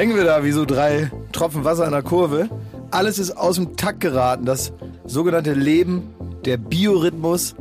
hängen wir da wie so drei Tropfen Wasser in der Kurve. Alles ist aus dem Takt geraten. Das sogenannte Leben, der Biorhythmus,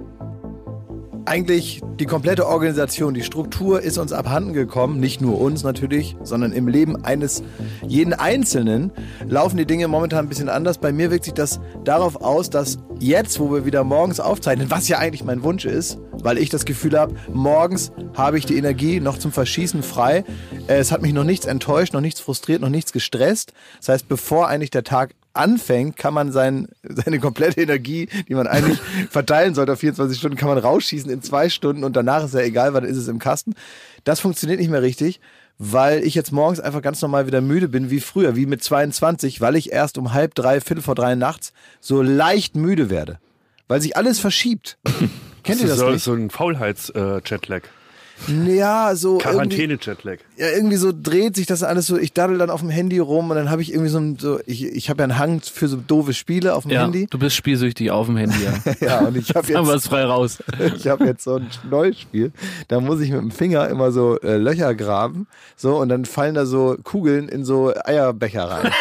eigentlich die komplette Organisation, die Struktur ist uns abhanden gekommen. Nicht nur uns natürlich, sondern im Leben eines jeden Einzelnen laufen die Dinge momentan ein bisschen anders. Bei mir wirkt sich das darauf aus, dass jetzt, wo wir wieder morgens aufzeichnen, was ja eigentlich mein Wunsch ist, weil ich das Gefühl habe, morgens habe ich die Energie noch zum Verschießen frei. Es hat mich noch nichts enttäuscht, noch nichts frustriert, noch nichts gestresst. Das heißt, bevor eigentlich der Tag anfängt, kann man sein, seine komplette Energie, die man eigentlich verteilen sollte auf 24 Stunden, kann man rausschießen in zwei Stunden und danach ist ja egal, weil dann ist es im Kasten. Das funktioniert nicht mehr richtig, weil ich jetzt morgens einfach ganz normal wieder müde bin, wie früher, wie mit 22, weil ich erst um halb drei, viertel vor drei nachts so leicht müde werde. Weil sich alles verschiebt. Kennt ihr das so, nicht? so ein Faulheits-Jetlag. Ja, so. Quarantäne-Jetlag. Ja, irgendwie so dreht sich das alles so, ich daddel dann auf dem Handy rum und dann habe ich irgendwie so ein, so ich, ich habe ja einen Hang für so doofe Spiele auf dem Ja, Handy. du bist spielsüchtig auf dem Handy, ja. Ja, und ich habe jetzt, es frei raus. ich habe jetzt so ein neues Spiel, da muss ich mit dem Finger immer so äh, Löcher graben, so und dann fallen da so Kugeln in so Eierbecher rein.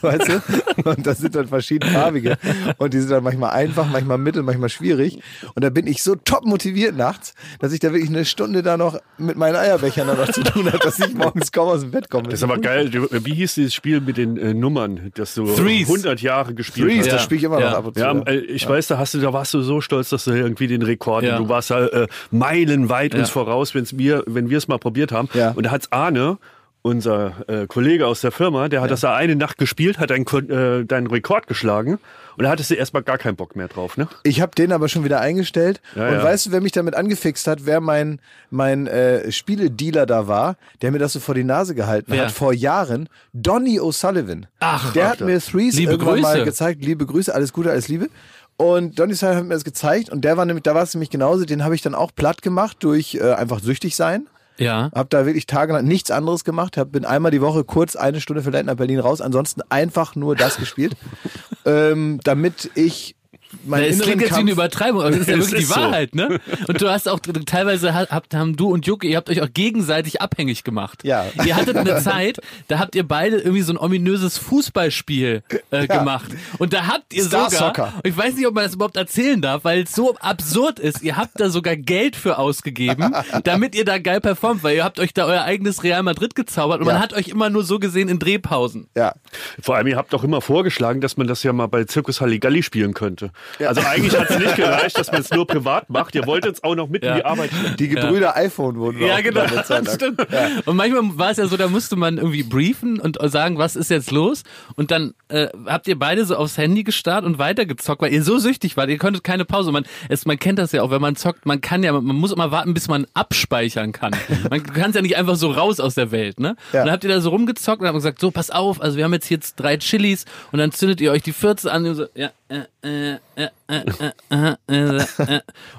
weißt du? Und das sind dann verschiedenfarbige und die sind dann manchmal einfach, manchmal mittel, manchmal schwierig und da bin ich so top motiviert nachts, dass ich da wirklich eine Stunde da noch mit meinen Eierbechern noch zu tun habe, dass ich morgens kaum aus dem Bett komme. Das ist aber geil. Wie hieß dieses Spiel mit den äh, Nummern, das du Threes. 100 Jahre gespielt Threes, hast? Ja. das spiele ich immer noch Ja. ab und zu. Ja, äh, ich weiß, da hast du, da warst du so stolz, dass du irgendwie den Rekord, Ja. du warst ja äh, meilenweit uns Ja. voraus, wenn's wir, wenn wir es mal probiert haben. Ja. Und da hat's Arne, unser äh, Kollege aus der Firma, der hat das da eine Nacht gespielt, hat deinen, äh, deinen Rekord geschlagen und da hattest du erstmal gar keinen Bock mehr drauf, ne? Ich habe den aber schon wieder eingestellt. Ja, und ja. weißt du, wer mich damit angefixt hat, wer mein, mein äh, Spieledealer da war, der mir das so vor die Nase gehalten Wer? hat, vor Jahren? Donny O'Sullivan. Ach, der hat mir Threes Liebe irgendwann mal Grüße. gezeigt. Liebe Grüße, alles Gute, alles Liebe. Und Donny O'Sullivan hat mir das gezeigt und der war nämlich, da war es nämlich genauso, den habe ich dann auch platt gemacht durch äh, einfach süchtig sein. Ja. Hab da wirklich tagelang nichts anderes gemacht. Hab, bin einmal die Woche kurz eine Stunde vielleicht nach Berlin raus. Ansonsten einfach nur das gespielt, ähm, damit ich mein Es klingt jetzt wie eine Übertreibung, aber das ist ja wirklich die ist so. Wahrheit, ne? Und du hast auch teilweise ha- habt, haben du und Jucke, ihr habt euch auch gegenseitig abhängig gemacht. Ja. Ihr hattet eine Zeit, da habt ihr beide irgendwie so ein ominöses Fußballspiel äh, gemacht. Und da habt ihr Star sogar, Soccer. ich weiß nicht, ob man das überhaupt erzählen darf, weil es so absurd ist. Ihr habt da sogar Geld für ausgegeben, damit ihr da geil performt, weil ihr habt euch da euer eigenes Real Madrid gezaubert und Ja. man hat euch immer nur so gesehen in Drehpausen. Ja. Vor allem, ihr habt doch immer vorgeschlagen, dass man das ja mal bei Zirkus Halligalli spielen könnte. Also eigentlich hat es nicht gereicht, dass man es nur privat macht. Ihr wolltet es auch noch mit Ja. in die Arbeit stellen. Die Gebrüder iPhone wurden Ja, genau. lang. Stimmt. Und manchmal war es ja so, da musste man irgendwie briefen und sagen, was ist jetzt los? Und dann äh, habt ihr beide so aufs Handy gestarrt und weitergezockt, weil ihr so süchtig wart. Ihr konntet keine Pause. Man, es, man kennt das ja auch, wenn man zockt, man kann ja, man muss immer warten, bis man abspeichern kann. Man kann es ja nicht einfach so raus aus der Welt, ne? Ja. Und dann habt ihr da so rumgezockt und habt gesagt, so, pass auf, also wir haben jetzt jetzt drei Chilis und dann zündet ihr euch die 14 an und so, ja, äh, Und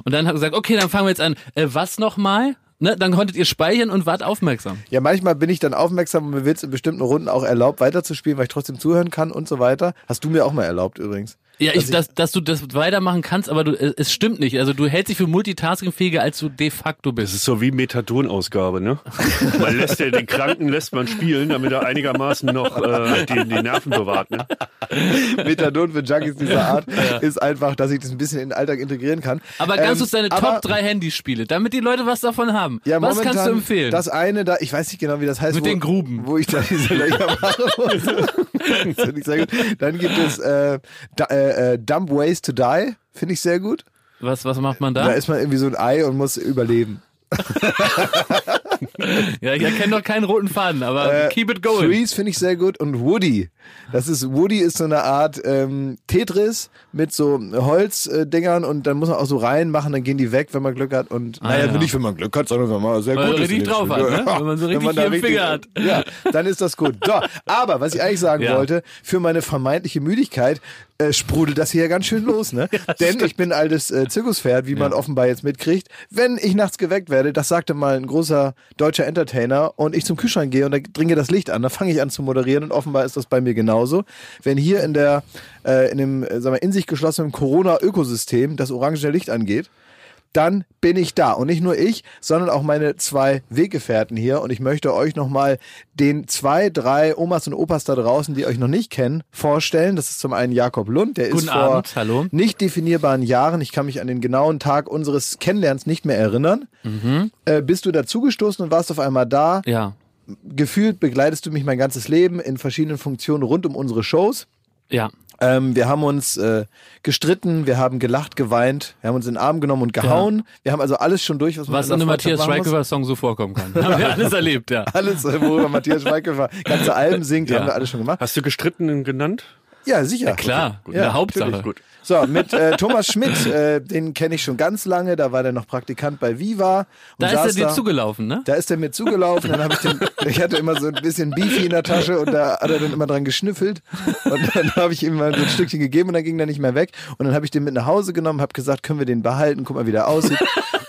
dann ihr gesagt, okay, dann fangen wir jetzt an. Äh, was nochmal? Ne, dann konntet ihr speichern und wart aufmerksam. Ja, manchmal bin ich dann aufmerksam und mir wird es in bestimmten Runden auch erlaubt, weiterzuspielen, weil ich trotzdem zuhören kann und so weiter. Hast du mir auch mal erlaubt übrigens. Ja, Dass ich, dass, dass du das weitermachen kannst, aber du, es stimmt nicht. Also du hältst dich für multitaskingfähiger, als du de facto Das bist. ist so wie Methadonausgabe, ne? Man lässt ja den Kranken lässt man spielen, damit er einigermaßen noch äh, die, die Nerven bewahrt, ne? Methadon für Junkies dieser Art ist einfach, dass ich das ein bisschen in den Alltag integrieren kann. Aber ganz Ähm, kurz deine Top 3 Handyspiele, damit die Leute was davon haben. Ja, was kannst du empfehlen? Das eine da, ich weiß nicht genau, wie das heißt. Mit wo, den Gruben. Wo ich da diese Löcher mache. das finde ich sehr gut. Dann gibt es äh, da, äh, äh, Dumb Ways to Die, finde ich sehr gut. was, was macht man Da da? ist man irgendwie so ein Ei und muss überleben. Ja, ich erkenne noch keinen roten Faden, aber Äh, keep it going. Threes finde ich sehr gut und Woody. Das ist Woody ist so eine Art ähm, Tetris mit so Holzdingern und dann muss man auch so reinmachen, dann gehen die weg, wenn man Glück hat und naja, ja. nicht wenn man Glück hat, sondern wenn man sehr Weil gut man richtig drauf hat, ne? Wenn man so richtig da hier im Finger hat. Ja, dann ist das gut. So, aber was ich eigentlich sagen Ja. wollte, für meine vermeintliche Müdigkeit äh, sprudelt das hier ganz schön los, ne? Denn ich bin altes äh, Zirkuspferd, wie man offenbar jetzt mitkriegt. Wenn ich nachts geweckt werde, das sagte mal ein großer deutscher Entertainer, und ich zum Kühlschrank gehe und da dringe das Licht an, dann fange ich an zu moderieren und offenbar ist das bei mir genauso. Wenn hier in der äh, in dem äh, sagen wir, in sich geschlossenen Corona-Ökosystem das orange Licht angeht, dann bin ich da. Und nicht nur ich, sondern auch meine zwei Weggefährten hier. Und ich möchte euch nochmal den zwei, drei Omas und Opas da draußen, die euch noch nicht kennen, vorstellen. Das ist zum einen Jakob Lund, der Guten ist vor Abend, hallo. nicht definierbaren Jahren, ich kann mich an den genauen Tag unseres Kennenlernens nicht mehr erinnern, äh, bist du dazugestoßen und warst auf einmal da. Ja. Gefühlt begleitest du mich mein ganzes Leben in verschiedenen Funktionen rund um unsere Shows. Ja. Ähm, wir haben uns äh, gestritten, wir haben gelacht, geweint, wir haben uns in den Arm genommen und gehauen. Wir haben also alles schon durch, was man Was in einem Matthias. Schweighöfer-Song so vorkommen kann. Haben wir alles erlebt, ja. Alles, äh, worüber Matthias Schweighöfer ganze Alben singt, Ja. haben wir alles schon gemacht. Hast du gestritten genannt? Ja, sicher. Klar, Ja, in der Hauptsache. natürlich. Gut. So, mit äh, Thomas Schmidt, äh, den kenne ich schon ganz lange, da war der noch Praktikant bei Viva. Und Da ist er dir da. zugelaufen, ne? Da ist er mir zugelaufen, dann habe ich den, ich hatte immer so ein bisschen Beefy in der Tasche und da hat er dann immer dran geschnüffelt und dann habe ich ihm mal so ein Stückchen gegeben und dann ging er nicht mehr weg und dann habe ich den mit nach Hause genommen, habe gesagt, können wir den behalten, guck mal, wie der aussieht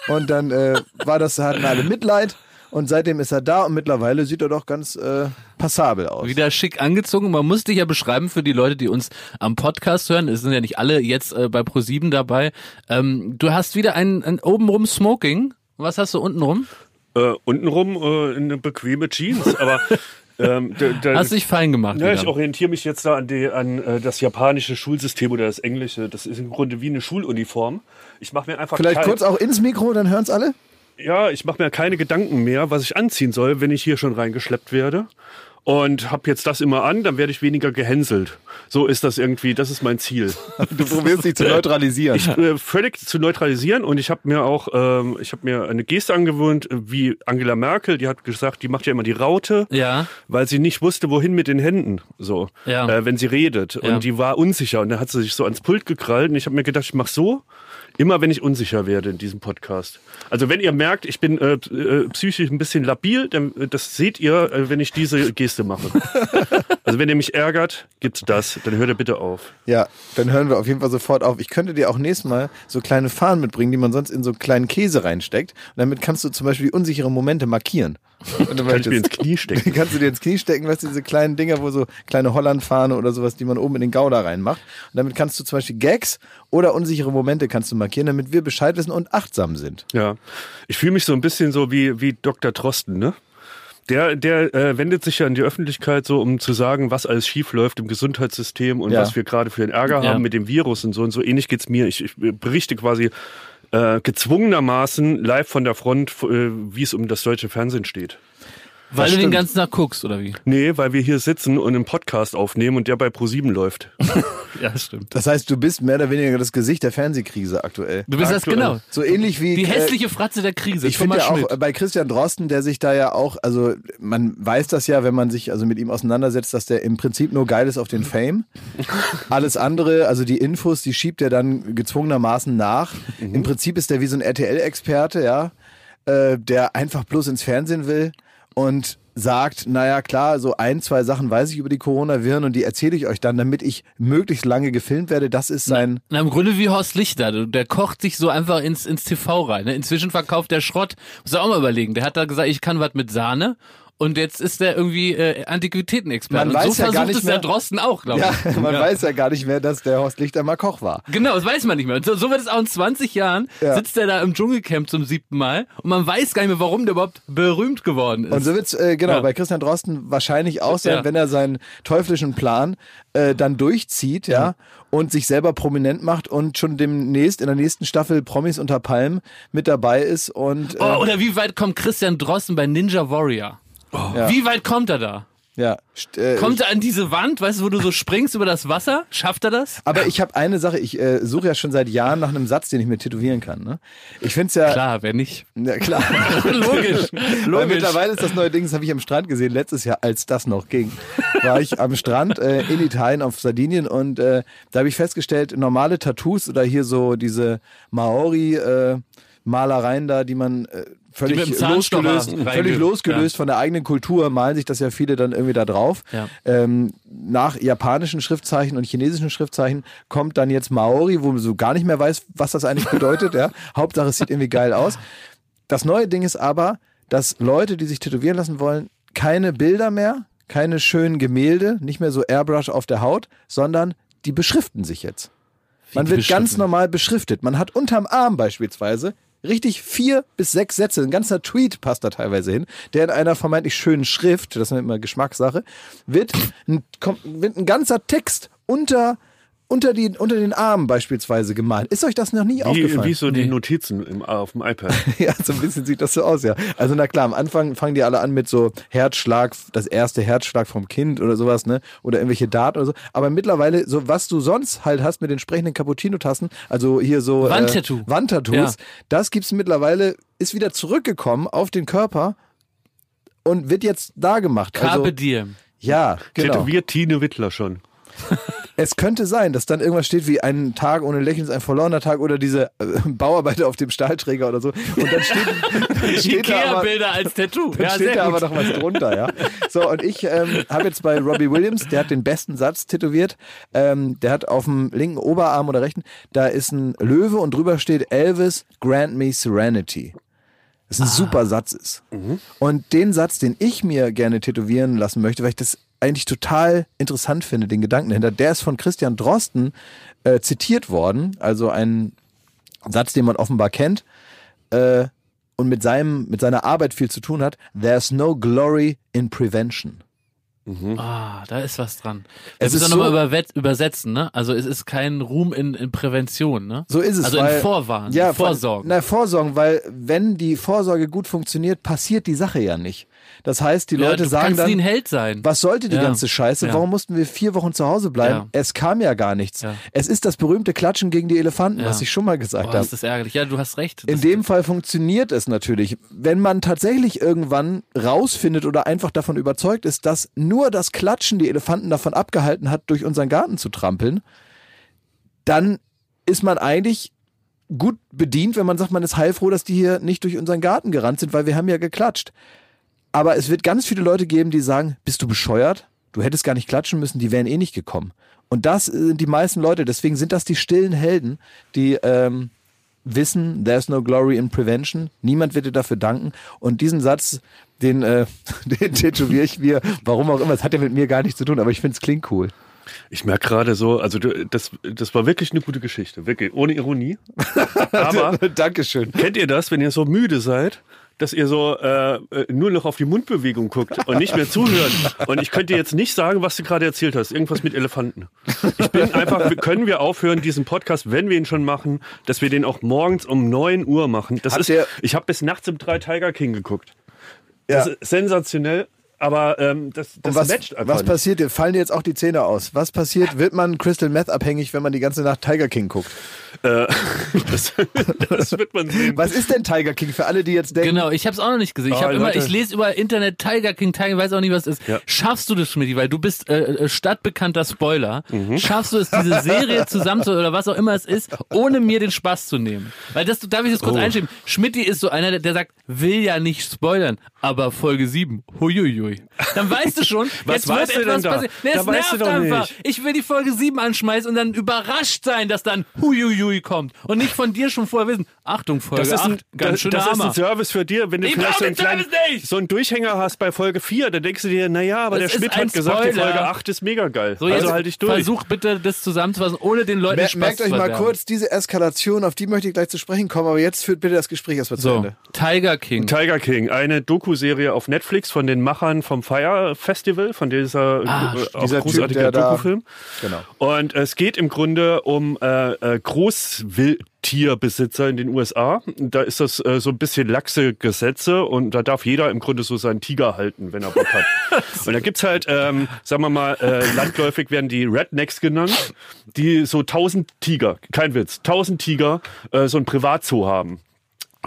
und dann äh, war das, hatten alle Mitleid und seitdem ist er da und mittlerweile sieht er doch ganz äh, passabel aus. Wieder schick angezogen. Man muss dich ja beschreiben für die Leute, die uns am Podcast hören. Es sind ja nicht alle jetzt äh, bei Pro7 dabei. Ähm, du hast wieder ein, ein obenrum Smoking. Was hast du untenrum? Äh, untenrum äh, eine bequeme Jeans, aber ähm, da, da, Hast dich fein gemacht. ja, ich orientiere mich jetzt da an, die, an äh, das japanische Schulsystem oder das englische. Das ist im Grunde wie eine Schuluniform. Ich mache mir einfach Vielleicht kein- kurz auch ins Mikro, dann hören's alle. Ja, ich mache mir keine Gedanken mehr, was ich anziehen soll, wenn ich hier schon reingeschleppt werde. Und habe jetzt das immer an, dann werde ich weniger gehänselt. So ist das irgendwie, das ist mein Ziel. Du probierst dich zu neutralisieren. Ich, äh, völlig zu neutralisieren und ich habe mir auch, ähm, ich habe mir eine Geste angewöhnt, äh, wie Angela Merkel, die hat gesagt, die macht ja immer die Raute, Ja. weil sie nicht wusste, wohin mit den Händen, so, Ja. äh, wenn sie redet. Ja. Und die war unsicher und dann hat sie sich so ans Pult gekrallt und ich habe mir gedacht, ich mach so, immer wenn ich unsicher werde in diesem Podcast. Also wenn ihr merkt, ich bin äh, äh, psychisch ein bisschen labil, dann äh, das seht ihr, äh, wenn ich diese Geste mache. also wenn ihr mich ärgert, gibt's das, dann hört ihr bitte auf. Ja, dann hören wir auf jeden Fall sofort auf. Ich könnte dir auch nächstes Mal so kleine Fahnen mitbringen, die man sonst in so einen kleinen Käse reinsteckt. Und damit kannst du zum Beispiel die unsicheren Momente markieren. Kann ich mir ins. Knie stecken. kannst du dir ins Knie stecken, weißt du, diese kleinen Dinger, wo so kleine Hollandfahne oder sowas, die man oben in den Gouda reinmacht. Und damit kannst du zum Beispiel Gags oder unsichere Momente kannst du markieren, damit wir Bescheid wissen und achtsam sind. Ja, ich fühle mich so ein bisschen so wie, wie Dr. Trosten, ne? Der, der äh, wendet sich ja in die Öffentlichkeit so, um zu sagen, was alles schief läuft im Gesundheitssystem und Ja. was wir gerade für einen Ärger Ja. haben mit dem Virus und so und so. Ähnlich geht's mir. Ich, ich berichte quasi äh, gezwungenermaßen live von der Front, äh, wie es um das deutsche Fernsehen steht. Weil du den ganzen Tag guckst, oder wie? Nee, weil wir hier sitzen und einen Podcast aufnehmen und der bei ProSieben läuft. Ja, das stimmt. Das heißt, du bist mehr oder weniger das Gesicht der Fernsehkrise aktuell. Du bist das Aktuell. genau. So ähnlich wie Die äh, hässliche Fratze der Krise. Ich finde ja auch äh, bei Christian Drosten, der sich da ja auch, also man weiß das ja, wenn man sich also mit ihm auseinandersetzt, dass der im Prinzip nur geil ist auf den Fame. Alles andere, also die Infos, die schiebt er dann gezwungenermaßen nach. Im Prinzip ist der wie so ein RTL-Experte, ja, äh, der einfach bloß ins Fernsehen will und sagt, naja klar, so ein, zwei Sachen weiß ich über die Coronaviren und die erzähle ich euch dann, damit ich möglichst lange gefilmt werde. Das ist sein... Na, im Grunde wie Horst Lichter. Der kocht sich so einfach ins, ins TV rein. Ne? Inzwischen verkauft der Schrott. Muss er auch mal überlegen. Der hat da gesagt, ich kann was mit Sahne. Und jetzt ist der irgendwie äh, Antiquitätenexperte. Man Und so weiß ja gar versucht nicht es der mehr- Drosten auch, glaube Ja, ich. man weiß ja gar nicht mehr, dass der Horst Lichter mal Koch war. Genau, das weiß man nicht mehr. Und So, so wird es auch in 20 Jahren. Ja. Sitzt er da im Dschungelcamp zum siebten Mal und man weiß gar nicht mehr, warum der überhaupt berühmt geworden ist. Und so wird's äh, genau Ja. bei Christian Drosten wahrscheinlich auch sein, Ja. wenn er seinen teuflischen Plan äh, dann durchzieht, ja, und sich selber prominent macht und schon demnächst in der nächsten Staffel Promis unter Palmen mit dabei ist und äh, oh, oder wie weit kommt Christian Drosten bei Ninja Warrior? Ja. Wie weit kommt er da? ja. st- Äh, Kommt er an diese Wand, weißt du, wo du so springst über das Wasser? Schafft er das? aber ich habe eine Sache, ich äh, suche ja schon seit Jahren nach einem Satz, den ich mir tätowieren kann. Ne? Ich find's ja Klar, wer nicht? Ja, klar. Logisch. Weil Logisch. mittlerweile ist das neue Ding, das habe ich am Strand gesehen, letztes Jahr, als das noch ging. War ich am Strand äh, in Italien auf Sardinien und äh, da habe ich festgestellt, normale Tattoos oder hier so diese Maori-Malereien da, die man äh, völlig losgelöst, völlig losgelöst von der eigenen Kultur, malen sich das ja viele dann irgendwie da drauf. Ja. Ähm, nach japanischen Schriftzeichen und chinesischen Schriftzeichen kommt dann jetzt Maori, wo man so gar nicht mehr weiß, was das eigentlich bedeutet. ja. Hauptsache, es sieht irgendwie geil aus. Das neue Ding ist aber, dass Leute, die sich tätowieren lassen wollen, keine Bilder mehr, keine schönen Gemälde, nicht mehr so Airbrush auf der Haut, sondern die beschriften sich jetzt. Man wird ganz normal beschriftet. Man hat unterm Arm beispielsweise richtig vier bis sechs Sätze, ein ganzer Tweet passt da teilweise hin, der in einer vermeintlich schönen Schrift, das ist immer Geschmackssache, wird ein, kommt, wird ein ganzer Text unter unter, die, unter den Armen beispielsweise gemalt. Ist euch das noch nie Wie, aufgefallen? wie so die. Notizen im, auf dem iPad. Ja, so ein bisschen sieht das so aus, ja. Also na klar, am Anfang fangen die alle an mit so Herzschlag, das erste Herzschlag vom Kind oder sowas, ne? Oder irgendwelche Daten oder so. Aber mittlerweile, so was du sonst halt hast mit den entsprechenden Cappuccino-Tassen, also hier so Wandtattoo. Äh, Wandtattoos, Ja. das gibt's mittlerweile, ist wieder zurückgekommen auf den Körper und wird jetzt da gemacht. Carpe Also, diem. ja, genau. Tätowiert Tine Wittler schon. Es könnte sein, dass dann irgendwas steht wie ein Tag ohne Lächeln ist ein verlorener Tag oder diese äh, Bauarbeiter auf dem Stahlträger oder so. Und dann steht, dann steht da aber, Ikea-Bilder als Tattoo. dann Ja, steht da aber gut. noch was drunter, ja. So, und ich ähm, habe jetzt bei Robbie Williams, der hat den besten Satz tätowiert. Ähm, der hat auf dem linken Oberarm oder rechten, da ist ein Löwe und drüber steht Elvis, grant me serenity. Das ein super Satz ist. Und den Satz, den ich mir gerne tätowieren lassen möchte, weil ich das eigentlich total interessant finde, den Gedanken dahinter, der ist von Christian Drosten äh, zitiert worden, also ein Satz, den man offenbar kennt äh, und mit, seinem, mit seiner Arbeit viel zu tun hat. There's no glory in prevention. Ah, da ist was dran. Es Es ist nochmal so- überwet- übersetzen, ne? Also es ist kein Ruhm in, in Prävention, ne? So ist es. Also weil, in Vorwarnen, ja, Vorsorgen. Na, Vorsorgen, weil wenn die Vorsorge gut funktioniert, passiert die Sache ja nicht. Das heißt, die ja, Leute sagen dann, nie ein Held sein. was sollte die Ja. ganze Scheiße? Ja. Warum mussten wir vier Wochen zu Hause bleiben? Es kam ja gar nichts. Es ist das berühmte Klatschen gegen die Elefanten, was ich schon mal gesagt habe. ist das ärgerlich. Ja, du hast recht. In dem Fall funktioniert es natürlich. Wenn man tatsächlich irgendwann rausfindet oder einfach davon überzeugt ist, dass nur das Klatschen die Elefanten davon abgehalten hat, durch unseren Garten zu trampeln, dann ist man eigentlich gut bedient, wenn man sagt, man ist heilfroh, dass die hier nicht durch unseren Garten gerannt sind, weil wir haben ja geklatscht. Aber es wird ganz viele Leute geben, die sagen, bist du bescheuert? Du hättest gar nicht klatschen müssen, die wären eh nicht gekommen. Und das sind die meisten Leute. Deswegen sind das die stillen Helden, die ähm, wissen, there's no glory in prevention. Niemand wird dir dafür danken. Und diesen Satz, den, äh, den tätowiere ich mir, warum auch immer. Es hat ja mit mir gar nichts zu tun, aber ich finde es klingt cool. Ich merke gerade so, also du, das, das war wirklich eine gute Geschichte, wirklich, ohne Ironie. Aber Dankeschön. kennt ihr das, wenn ihr so müde seid, dass ihr so äh, äh, nur noch auf die Mundbewegung guckt und nicht mehr zuhört? Und ich könnte jetzt nicht sagen, was du gerade erzählt hast, irgendwas mit Elefanten. Ich bin einfach, können wir aufhören, diesen Podcast, wenn wir ihn schon machen, dass wir den auch morgens um 9 Uhr machen. Das Habt ist, ich habe bis nachts um drei Tiger King geguckt. Das Ja. ist sensationell, aber ähm, das, das Und was, matcht einfach was nicht. passiert dir? Fallen dir jetzt auch die Zähne aus? Was passiert? Wird man Crystal Meth abhängig, wenn man die ganze Nacht Tiger King guckt? Äh, das, das wird man sehen. Was ist denn Tiger King für alle, die jetzt denken? Genau, ich habe es auch noch nicht gesehen. Ich, Oh, hab immer, ich lese über Internet Tiger King, Tiger, weiß auch nicht, was es ist. Ja. Schaffst du das, Schmidt, weil du bist äh, äh, stadtbekannter Spoiler. Mhm. Schaffst du es, diese Serie zusammen zu oder was auch immer es ist, ohne mir den Spaß zu nehmen? Weil das, darf ich das kurz Oh. einschieben? Schmidt ist so einer, der, der sagt, will ja nicht spoilern, aber Folge 7, huiuiui. Dann weißt du schon, Was jetzt wird weißt du denn etwas da? passieren. Nee, Da es weißt du nervt doch einfach. nicht. Ich will die Folge 7 anschmeißen und dann überrascht sein, dass dann huiuiui kommt. Und nicht von dir schon vorher wissen, Achtung, Folge Das ist, 8, ein, ganz das, schön das ist Hammer. ein Service für dir, wenn du Ich vielleicht brauch so einen, den kleinen, Service nicht! so einen Durchhänger hast bei Folge 4, dann denkst du dir, naja, aber Das der ist Schmidt ein hat gesagt, die. Folge 8 ist mega geil. So, also halt dich durch. versuch bitte das zusammenzufassen, ohne den Leuten Mer Spaß merkt zu euch mal kurz diese Eskalation, auf die möchte ich gleich zu sprechen kommen, aber jetzt führt bitte das Gespräch erstmal zu So, Ende. Tiger King. Tiger King, eine Doku-Serie auf Netflix von den Machern vom Fire Festival, von dieser, Ah, äh, dieser da- Doku-Film. Genau. Und es geht im Grunde um äh, äh, Großwildtierbesitzer in den USA. Da ist das äh, so ein bisschen laxe Gesetze und da darf jeder im Grunde so seinen Tiger halten, wenn er Bock hat. und da gibt's halt, ähm, sagen wir mal, äh, landläufig werden die Rednecks genannt, die so tausend Tiger, kein Witz, tausend Tiger äh, so ein Privatzoo haben.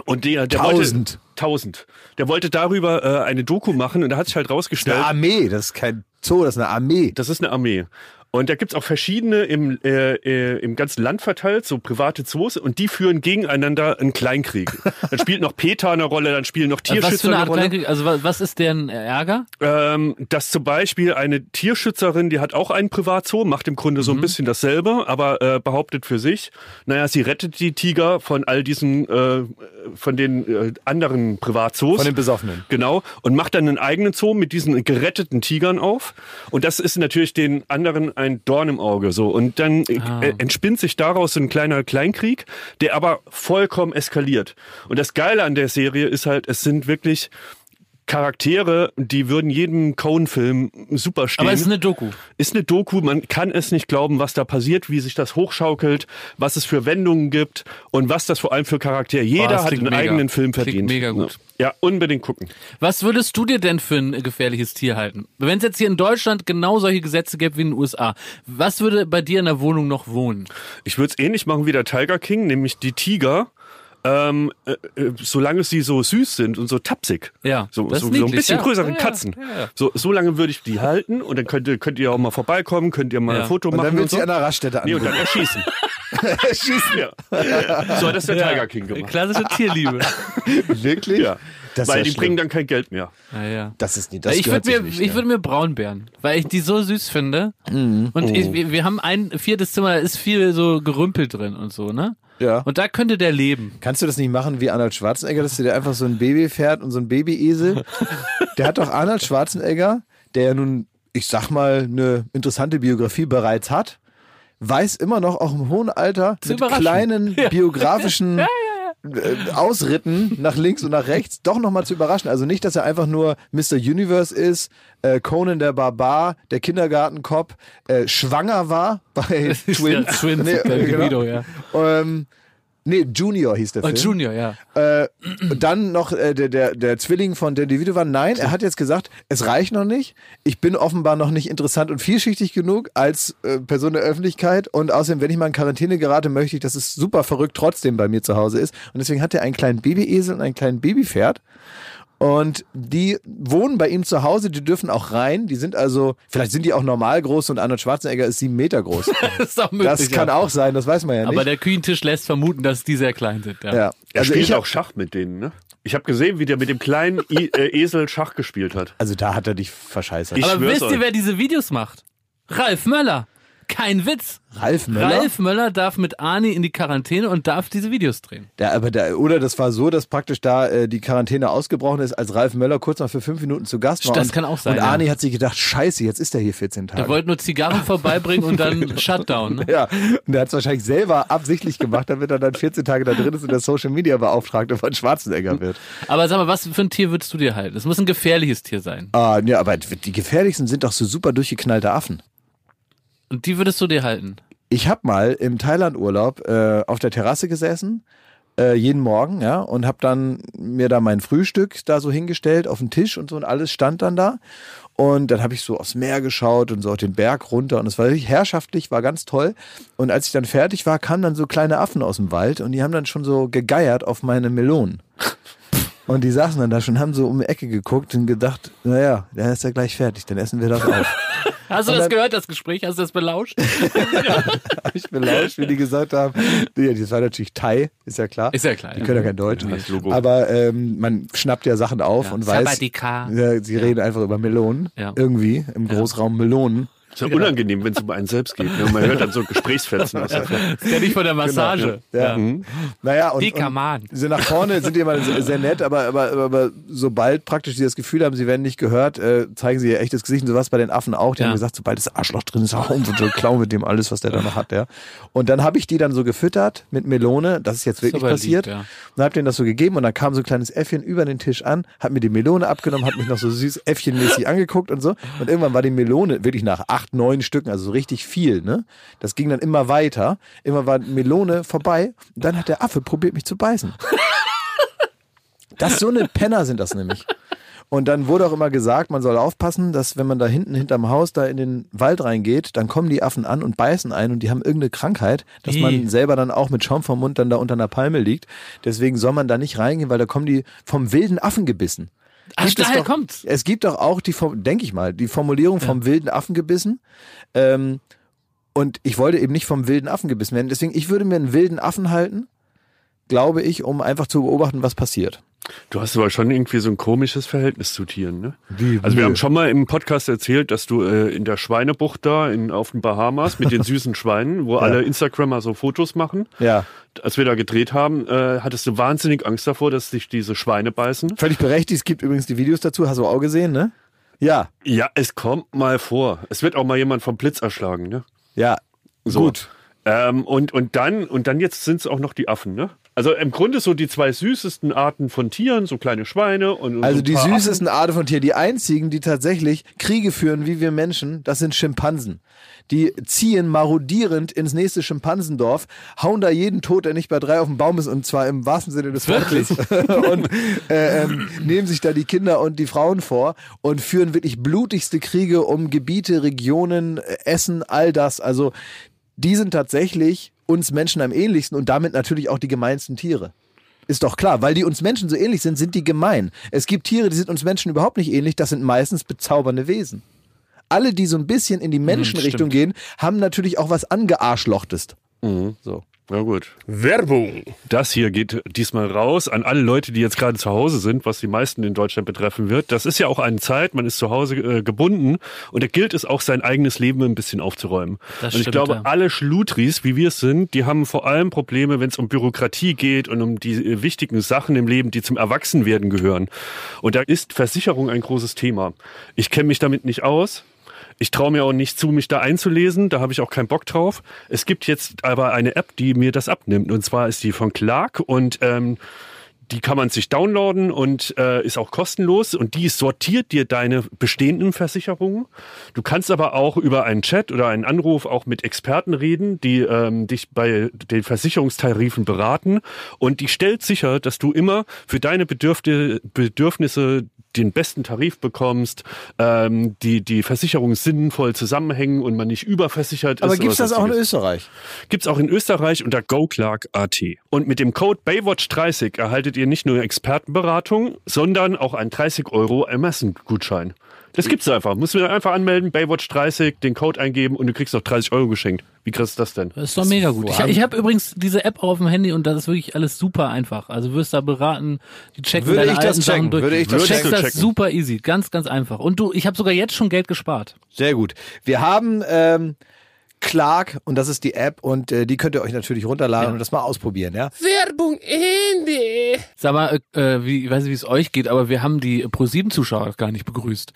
Und der, der Tausend? wollte tausend. Der wollte darüber äh, eine Doku machen und da hat sich halt rausgestellt, Eine Armee, das ist kein Zoo, das ist eine Armee. das ist eine Armee. Und da gibt's auch verschiedene im, äh, äh, im ganzen Land verteilt, so private Zoos, und die führen gegeneinander einen Kleinkrieg. Dann spielt noch PETA eine Rolle, dann spielen noch was für Tierschützer eine eine Art Rolle. Kleinkrieg? Also wa- was ist deren Ärger? Ähm, dass zum Beispiel eine Tierschützerin, die hat auch einen Privatzoo, macht im Grunde Mhm. so ein bisschen dasselbe, aber äh, behauptet für sich, naja, sie rettet die Tiger von all diesen, äh, von den äh, anderen Privatzoos. Von den Besoffenen. Genau. Und macht dann einen eigenen Zoo mit diesen geretteten Tigern auf. Und das ist natürlich den anderen ein ein Dorn im Auge. So und dann äh, Ah. äh, entspinnt sich daraus so ein kleiner Kleinkrieg, der aber vollkommen eskaliert. Und das Geile an der Serie ist halt, es sind wirklich Charaktere, die würden jedem Coen-Film super stehen. Aber es ist eine Doku. Ist eine Doku, man kann es nicht glauben, was da passiert, wie sich das hochschaukelt, was es für Wendungen gibt und was das vor allem für Charaktere. Jeder das hat klingt einen mega. eigenen Film Klingt verdient. mega gut. Ja, unbedingt gucken. Was würdest du dir denn für ein gefährliches Tier halten? Wenn es jetzt hier in Deutschland genau solche Gesetze gäbe wie in den USA, was würde bei dir in der Wohnung noch wohnen? Ich würde es ähnlich machen wie der Tiger King, nämlich die Tiger. Ähm, äh, äh, solange sie so süß sind und so tapsig. Ja, So, so, so ein bisschen ja. größere Ja, Katzen. ja, ja. So, so lange würde ich die halten und dann könnt ihr, könnt ihr auch mal vorbeikommen, könnt ihr mal Ja. ein Foto Und machen. dann wird und sie so. an der Raststätte Nee, und anrufen. dann erschießen. Schießen. Ja. So hat das der Tiger King gemacht. Klassische Tierliebe. Wirklich? Ja. Das Weil die schlimm. bringen dann kein Geld mehr. Ja, ja. Das ist nie, das ich würde mir, nicht, ich ja. würde mir Braunbären, weil ich die so süß finde. Mhm. Und Oh. ich, wir, wir haben ein viertes Zimmer, da ist viel so Gerümpel drin und so, ne? Ja. Und da könnte der leben. Kannst du das nicht machen wie Arnold Schwarzenegger, dass du dir einfach so ein Baby fährt und so ein Babyesel? Der hat doch Arnold Schwarzenegger, der ja nun, ich sag mal, eine interessante Biografie bereits hat, weiß immer noch auch im hohen Alter mit kleinen biografischen äh, Ausritten nach links und nach rechts doch nochmal zu überraschen. Also nicht, dass er einfach nur Mr. Universe ist, äh, Conan der Barbar, der Kindergartenkopf, äh, schwanger war bei Twins. Twins, Nee, genau. Guido, ja. Ähm, nee, Junior hieß der Film. Und Junior, ja. Äh, und dann noch äh, der, der, der Zwilling von Danny DeVito war, nein, er hat jetzt gesagt, es reicht noch nicht. Ich bin offenbar noch nicht interessant und vielschichtig genug als äh, Person der Öffentlichkeit. Und außerdem, wenn ich mal in Quarantäne gerate, möchte ich, dass es super verrückt trotzdem bei mir zu Hause ist. Und deswegen hat er einen kleinen Babyesel und einen kleinen Babypferd. Und die wohnen bei ihm zu Hause, die dürfen auch rein. Die sind also, vielleicht sind die auch normal groß und Arnold Schwarzenegger ist sieben Meter groß. Das ist auch möglich. Das kann ja. auch sein, das weiß man ja nicht. Aber der Küchentisch lässt vermuten, dass die sehr klein sind. Ja. ja. Er Also spielt auch Schach mit denen, ne? Ich habe gesehen, wie der mit dem kleinen I äh, Esel Schach gespielt hat. also da hat er dich verscheißert. Ich Aber wisst ihr, euch. wer diese Videos macht? Ralf Möller. Kein Witz. Ralf Möller? Ralf Möller darf mit Arnie in die Quarantäne und darf diese Videos drehen. Ja, aber da, oder das war so, dass praktisch da äh, die Quarantäne ausgebrochen ist, als Ralf Möller kurz mal für fünf Minuten zu Gast war. Das und, kann auch sein, Und ja. Arni hat sich gedacht, scheiße, jetzt ist er hier 14 Der Tage. wollte nur Zigarren vorbeibringen und dann Shutdown. Ne? ja, und der hat es wahrscheinlich selber absichtlich gemacht, damit er dann 14 Tage da drin ist und der Social Media Beauftragte von Schwarzenegger wird. Aber sag mal, was für ein Tier würdest du dir halten? Es muss ein gefährliches Tier sein. Ah, ja, aber die gefährlichsten sind doch so super durchgeknallte Affen. Und die würdest du dir halten? Ich habe mal im Thailand-Urlaub äh, auf der Terrasse gesessen, äh, jeden Morgen, ja, und habe dann mir da mein Frühstück da so hingestellt auf den Tisch und so und alles stand dann da. Und dann habe ich so aufs Meer geschaut und so auf den Berg runter und es war richtig herrschaftlich, war ganz toll. Und als ich dann fertig war, kamen dann so kleine Affen aus dem Wald und die haben dann schon so gegeiert auf meine Melonen. Und die saßen dann da schon, haben so um die Ecke geguckt und gedacht, naja, der ist ja gleich fertig, dann essen wir das auf. Hast du das gehört, das Gespräch? Hast du das belauscht? Hab ich belauscht, wie die gesagt haben. Ja, das war natürlich Thai, ist ja klar. Ist ja klar, Die ja. können ja kein Deutsch. Logo. Aber ähm, man schnappt ja Sachen auf Ja. und weiß. Sabadika. Ja, sie reden einfach über Melonen. Ja. Irgendwie im Großraum Melonen. Ist ja unangenehm, wenn es um einen selbst geht. Ne? Man hört dann so Gesprächsfetzen aus der Ferne. Das kenne ich von der Massage. Ja. Mhm. Naja, und, und man. so nach vorne sind die immer sehr, sehr nett, aber, aber, aber sobald praktisch sie das Gefühl haben, sie werden nicht gehört, äh, zeigen sie ihr echtes Gesicht. Und sowas bei den Affen auch. Die Ja. haben gesagt, sobald das Arschloch drin ist, hauen wir so klauen mit dem alles, was der da noch hat. Ja. Und dann habe ich die dann so gefüttert mit Melone. Das ist jetzt wirklich lieb, passiert. ja. Und hab denen das so gegeben und dann kam so ein kleines Äffchen über den Tisch an, hat mir die Melone abgenommen, hat mich noch so süß Äffchenmäßig angeguckt und so. Und irgendwann war die Melone wirklich nach acht, neun Stücken, also so richtig viel, ne? Das ging dann immer weiter. Immer war Melone vorbei und dann hat der Affe probiert, mich zu beißen. Das so eine Penner sind das nämlich. Und dann wurde auch immer gesagt, man soll aufpassen, dass wenn man da hinten hinterm Haus da in den Wald reingeht, dann kommen die Affen an und beißen ein und die haben irgendeine Krankheit, dass Ih. man selber dann auch mit Schaum vom Mund dann da unter einer Palme liegt. Deswegen soll man da nicht reingehen, weil da kommen die vom wilden Affen gebissen. Ach, daher doch, kommt's. Es gibt doch auch die, denke ich mal, die Formulierung vom wilden Affen gebissen. Ähm, und ich wollte eben nicht vom wilden Affen gebissen werden. Deswegen, ich würde mir einen wilden Affen halten, glaube ich, um einfach zu beobachten, was passiert. Du hast aber schon irgendwie so ein komisches Verhältnis zu Tieren, ne? Wie? Also wir haben schon mal im Podcast erzählt, dass du äh, in der Schweinebucht da in, auf den Bahamas mit den süßen Schweinen, wo alle Instagrammer so Fotos machen, Ja. als wir da gedreht haben, äh, hattest du wahnsinnig Angst davor, dass sich diese Schweine beißen. Völlig berechtigt. Es gibt übrigens die Videos dazu, hast du auch gesehen, ne? Ja, Ja, es kommt mal vor. Es wird auch mal jemand vom Blitz erschlagen, ne? ja. So. Gut. Ähm, und, und dann, und dann jetzt sind es auch noch die Affen, ne? Also im Grunde so die zwei süßesten Arten von Tieren, so kleine Schweine und, Also so die süßesten Arten von Tieren, die einzigen, die tatsächlich Kriege führen wie wir Menschen, das sind Schimpansen. Die ziehen marodierend ins nächste Schimpansendorf, hauen da jeden tot, der nicht bei drei auf dem Baum ist, und zwar im wahrsten Sinne des Wortes. und äh, ähm, nehmen sich da die Kinder und die Frauen vor und führen wirklich blutigste Kriege um Gebiete, Regionen, äh, Essen, all das. Also die sind tatsächlich uns Menschen am ähnlichsten und damit natürlich auch die gemeinsten Tiere. Ist doch klar, weil die uns Menschen so ähnlich sind, sind die gemein. Es gibt Tiere, die sind uns Menschen überhaupt nicht ähnlich, das sind meistens bezaubernde Wesen. Alle, die so ein bisschen in die Menschenrichtung gehen, haben natürlich auch was angearschlochtest. So. Na gut. Werbung. Das hier geht diesmal raus an alle Leute, die jetzt gerade zu Hause sind, was die meisten in Deutschland betreffen wird. Das ist ja auch eine Zeit, man ist zu Hause äh, gebunden und da gilt es auch, sein eigenes Leben ein bisschen aufzuräumen. Das und ich stimmt, glaube, ja. alle Schludris, wie wir es sind, die haben vor allem Probleme, wenn es um Bürokratie geht und um die äh, wichtigen Sachen im Leben, die zum Erwachsenwerden gehören. Und da ist Versicherung ein großes Thema. Ich kenne mich damit nicht aus. Ich traue mir auch nicht zu, mich da einzulesen. Da habe ich auch keinen Bock drauf. Es gibt jetzt aber eine App, die mir das abnimmt. Und zwar ist die von Clark und ähm, die kann man sich downloaden und äh, ist auch kostenlos und die sortiert dir deine bestehenden Versicherungen. Du kannst aber auch über einen Chat oder einen Anruf auch mit Experten reden, die ähm, dich bei den Versicherungstarifen beraten und die stellt sicher, dass du immer für deine Bedürfte, Bedürfnisse den besten Tarif bekommst, ähm, die die Versicherungen sinnvoll zusammenhängen und man nicht überversichert Aber ist. gibt's oder das auch in. Österreich? Gibt's auch in Österreich unter GoClark.at. Und mit dem Code Baywatch30 erhaltet ihr nicht nur Expertenberatung, sondern auch einen 30 Euro Amazon-Gutschein. Das gibt's einfach. Musst du einfach anmelden, Baywatch30, den Code eingeben und du kriegst noch 30 Euro geschenkt. Wie krass ist das denn? Das ist doch mega gut. Ich, ich habe übrigens diese App auch auf dem Handy und das ist wirklich alles super einfach. Also wirst da beraten, die checken Würde deine ich das alten Sachen checken, durch. würde ich das du checkst checken. das checken. super easy, ganz ganz einfach. Und du, ich habe sogar jetzt schon Geld gespart. Sehr gut. Wir haben ähm, Clark und das ist die App und äh, die könnt ihr euch natürlich runterladen und das mal ausprobieren, ja? Werbung Ende. Sag mal, äh, äh, wie, ich weiß nicht, wie es euch geht, aber wir haben die Pro7-Zuschauer gar nicht begrüßt.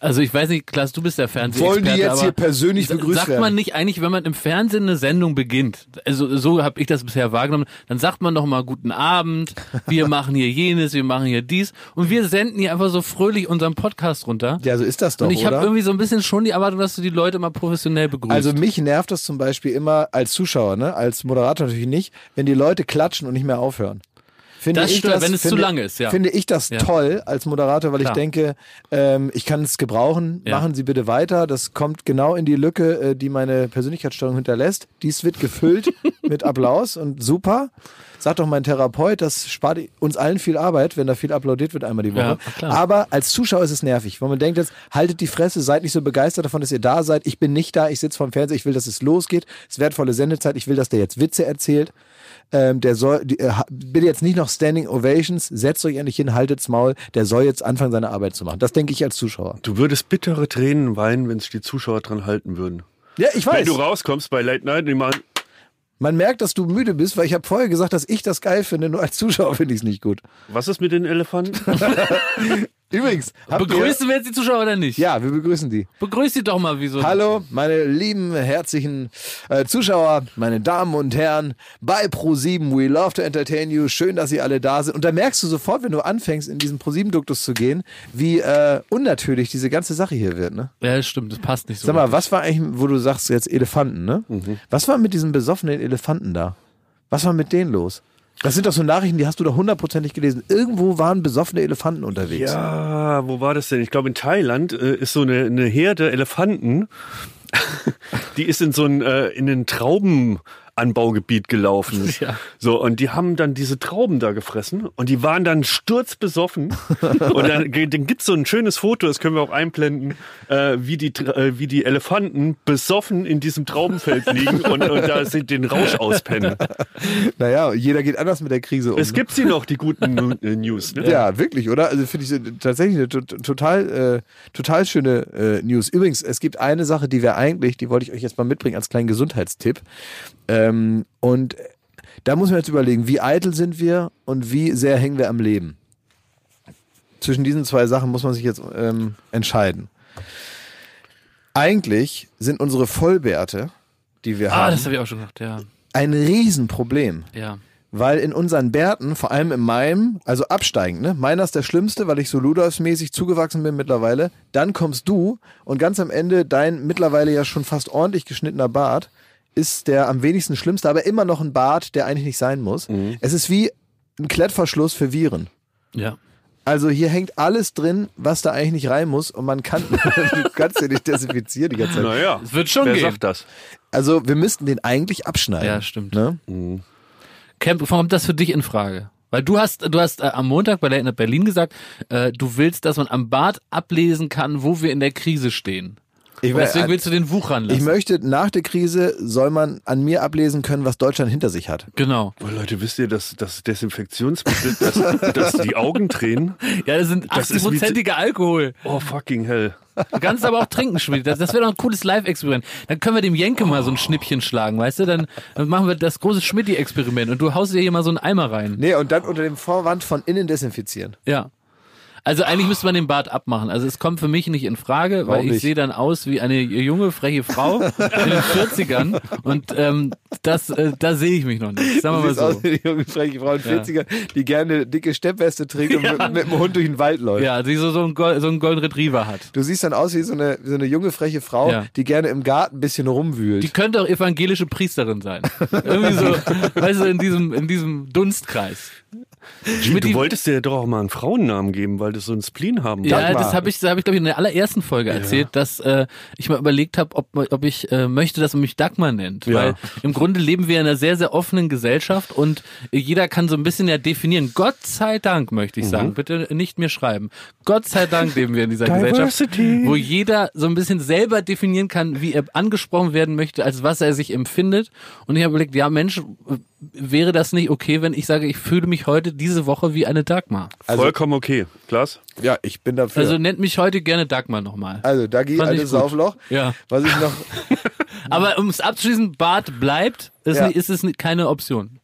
Also ich weiß nicht, Klaas, du bist der Fernsehexperte. Wollen die jetzt aber hier persönlich begrüßt Sagt man nicht eigentlich, wenn man im Fernsehen eine Sendung beginnt, also so habe ich das bisher wahrgenommen, dann sagt man doch mal guten Abend, wir machen hier jenes, wir machen hier dies und wir senden hier einfach so fröhlich unseren Podcast runter. Ja, so ist das doch, und ich habe irgendwie so ein bisschen schon die Erwartung, dass du die Leute mal professionell begrüßt. Also mich nervt das zum Beispiel immer als Zuschauer, ne? als Moderator natürlich nicht, wenn die Leute klatschen und nicht mehr aufhören. Finde Das ich stört, wenn es zu finde, lang ist, ja. Finde ich das Ja. toll als Moderator, weil Klar. ich denke, ähm, ich kann es gebrauchen. Ja. Machen Sie bitte weiter. Das kommt genau in die Lücke, äh, die meine Persönlichkeitssteuerung hinterlässt. Dies wird gefüllt mit Applaus und super. Sagt doch mein Therapeut, das spart uns allen viel Arbeit, wenn da viel applaudiert wird einmal die Woche. Ja. Aber als Zuschauer ist es nervig, weil man denkt jetzt, haltet die Fresse, seid nicht so begeistert davon, dass ihr da seid. Ich bin nicht da, ich sitze vorm Fernseher, ich will, dass es losgeht. Es ist wertvolle Sendezeit, ich will, dass der jetzt Witze erzählt. Ähm, der soll, die, äh, bitte jetzt nicht noch Standing Ovations, setzt euch endlich hin, haltet's Maul, der soll jetzt anfangen, seine Arbeit zu machen. Das denke ich als Zuschauer. Du würdest bittere Tränen weinen, wenn sich die Zuschauer dran halten würden. Ja, ich Wenn weiß. du rauskommst bei Late Night, die machen, Man merkt, dass du müde bist, weil ich habe vorher gesagt, dass ich das geil finde, nur als Zuschauer finde ich es nicht gut. was ist mit den Elefanten? Übrigens, Begrüßen wir jetzt die Zuschauer oder nicht? Ja, wir begrüßen die. Begrüß die doch mal wie so. Hallo, meine lieben, herzlichen äh, Zuschauer, meine Damen und Herren, bei Pro7, we love to entertain you. Schön, dass ihr alle da sind. Und da merkst du sofort, wenn du anfängst, in diesen Pro7-Duktus zu gehen, wie äh, unnatürlich diese ganze Sache hier wird. Ne? Ja, das stimmt, das passt nicht so. Sag mal, was war eigentlich, wo du sagst jetzt Elefanten, ne? Was war mit diesen besoffenen Elefanten da? Was war mit denen los? Das sind doch so Nachrichten, die hast du doch hundertprozentig gelesen. Irgendwo waren besoffene Elefanten unterwegs. Ja, wo war das denn? Ich glaube, in Thailand äh, ist so eine, eine Herde Elefanten, die ist in so ein, äh, in ein Traubenanbaugebiet gelaufen. Ja. So, und die haben dann diese Trauben da gefressen und die waren dann sturzbesoffen. und dann, dann gibt's so ein schönes Foto, das können wir auch einblenden, äh, wie, die, äh, wie die Elefanten besoffen in diesem Traubenfeld liegen und, und da sind den Rausch auspennen. Naja, jeder geht anders mit der Krise um. Es gibt sie noch, die guten äh, News. Ne? Ja, wirklich, oder? Also finde ich tatsächlich eine to- total, äh, total schöne äh, News. Übrigens, es gibt eine Sache, die wir eigentlich, die wollte ich euch jetzt mal mitbringen als kleinen Gesundheitstipp. Ähm, und da muss man jetzt überlegen, wie eitel sind wir und wie sehr hängen wir am Leben. zwischen diesen zwei Sachen muss man sich jetzt ähm, entscheiden. Eigentlich sind unsere Vollbärte, die wir Ah, haben, das habe ich auch schon gedacht, ja. ein Riesenproblem. Ja. Weil in unseren Bärten, vor allem in meinem, also absteigend, ne? Meiner ist der schlimmste, weil ich so Ludas-mäßig zugewachsen bin mittlerweile. Dann kommst du und ganz am Ende dein mittlerweile ja schon fast ordentlich geschnittener Bart ist der am wenigsten schlimmste, aber immer noch ein Bart, der eigentlich nicht sein muss. Es ist wie ein Klettverschluss für Viren. Ja. Also hier hängt alles drin, was da eigentlich nicht rein muss und man kann, du kannst den nicht desinfizieren die ganze Zeit. Naja, Es wird schon wer gehen. sagt das? Also wir müssten den eigentlich abschneiden. Ja, stimmt. Ne? Camp, warum kommt das für dich in Frage? Weil du hast, du hast äh, am Montag bei Late Night Berlin gesagt, äh, du willst, dass man am Bart ablesen kann, wo wir in der Krise stehen. Ich, deswegen will- willst du den wuchern lassen. ich möchte, nach der Krise soll man an mir ablesen können, was Deutschland hinter sich hat. genau. Oh, Leute, wisst ihr, dass das Desinfektionsmittel, dass, dass die Augen tränen? Ja, das sind Das ist wie- 80-prozentiger Alkohol. Oh, fucking hell. Du kannst aber auch trinken, Schmidt. Das, das wäre doch ein cooles Live-Experiment. Dann können wir dem Jenke mal so ein Schnippchen schlagen, weißt du? Dann, dann machen wir das große Schmidt-Experiment und du haust dir hier mal so einen Eimer rein. Nee, und dann unter dem Vorwand von innen desinfizieren. Ja. Also eigentlich müsste man den Bart abmachen. Also es kommt für mich nicht in Frage, weil Warum ich sehe dann aus wie eine junge, freche Frau in den 40ern und ähm, das, äh, da sehe ich mich noch nicht. Sagen wir mal siehst aus so. wie die junge freche Frau in 40er, die gerne eine dicke Steppweste trägt und mit, mit dem Hund durch den Wald läuft. Ja, die so, so, einen Gold, so einen Golden Retriever hat. Du siehst dann aus wie so eine, so eine junge freche Frau, Ja. die gerne im Garten ein bisschen rumwühlt. Die könnte auch evangelische Priesterin sein. Irgendwie so, weißt du, in diesem, in diesem Dunstkreis. Schmidt, Du wolltest dir doch auch mal einen Frauennamen geben, weil du so einen Spleen haben Ja, Dagmar. das habe ich, das hab ich glaube ich in der allerersten Folge erzählt, dass äh, ich mal überlegt habe, ob, ob ich äh, möchte, dass man mich Dagmar nennt, Ja. weil im Grunde leben wir in einer sehr sehr offenen Gesellschaft und jeder kann so ein bisschen ja definieren. Gott sei Dank möchte ich sagen, bitte nicht mir schreiben. Gott sei Dank leben wir in dieser Gesellschaft, wo jeder so ein bisschen selber definieren kann, wie er angesprochen werden möchte, als was er sich empfindet. Und ich habe überlegt, ja Mensch, wäre das nicht okay, wenn ich sage, ich fühle mich heute diese Woche wie eine Dagmar? Vollkommen okay. Klaas? ja, ich bin dafür. Also Also, nennt mich heute gerne Dagmar nochmal. also Dagi, altes. Saufloch. Ja. Was ich noch, Aber um es abzuschließen, Bart bleibt, ist, Ja. nicht, ist es nicht- keine Option.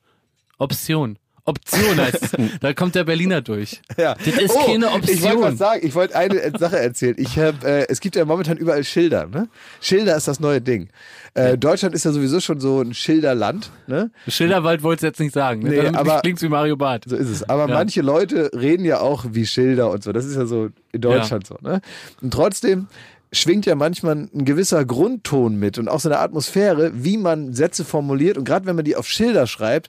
Option. Option heißt es. Da kommt der Berliner durch. ja. Das ist oh, keine Ich wollte Option. was sagen. Ich wollte eine Sache erzählen. Ich hab, äh, es gibt ja momentan überall Schilder. Ne? Schilder ist das neue Ding. Äh, Deutschland ist ja sowieso schon so ein Schilderland. Ne? Schilderwald wollte es jetzt nicht sagen. Ne? Nee, Damit aber- klingt wie Mario Barth. So ist es. Aber Ja. manche Leute reden ja auch wie Schilder und so. Das ist ja so in Deutschland so. Ne? Und trotzdem schwingt ja manchmal ein gewisser Grundton mit und auch so eine Atmosphäre, wie man Sätze formuliert. Und gerade wenn man die auf Schilder schreibt,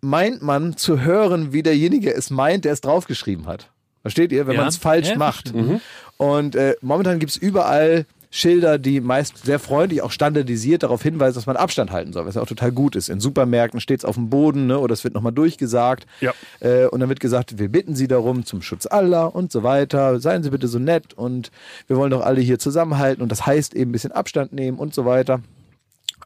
meint man zu hören, wie derjenige es meint, der es draufgeschrieben hat. Versteht ihr? Wenn Ja. man es falsch Ja, macht. Und äh, momentan gibt's überall Schilder, die meist sehr freundlich, auch standardisiert darauf hinweisen, dass man Abstand halten soll, was ja auch total gut ist. In Supermärkten steht's auf dem Boden ne, oder es wird nochmal durchgesagt. Ja. Äh, und dann wird gesagt, wir bitten Sie darum zum Schutz aller und so weiter. Seien Sie bitte so nett und wir wollen doch alle hier zusammenhalten und das heißt eben ein bisschen Abstand nehmen und so weiter.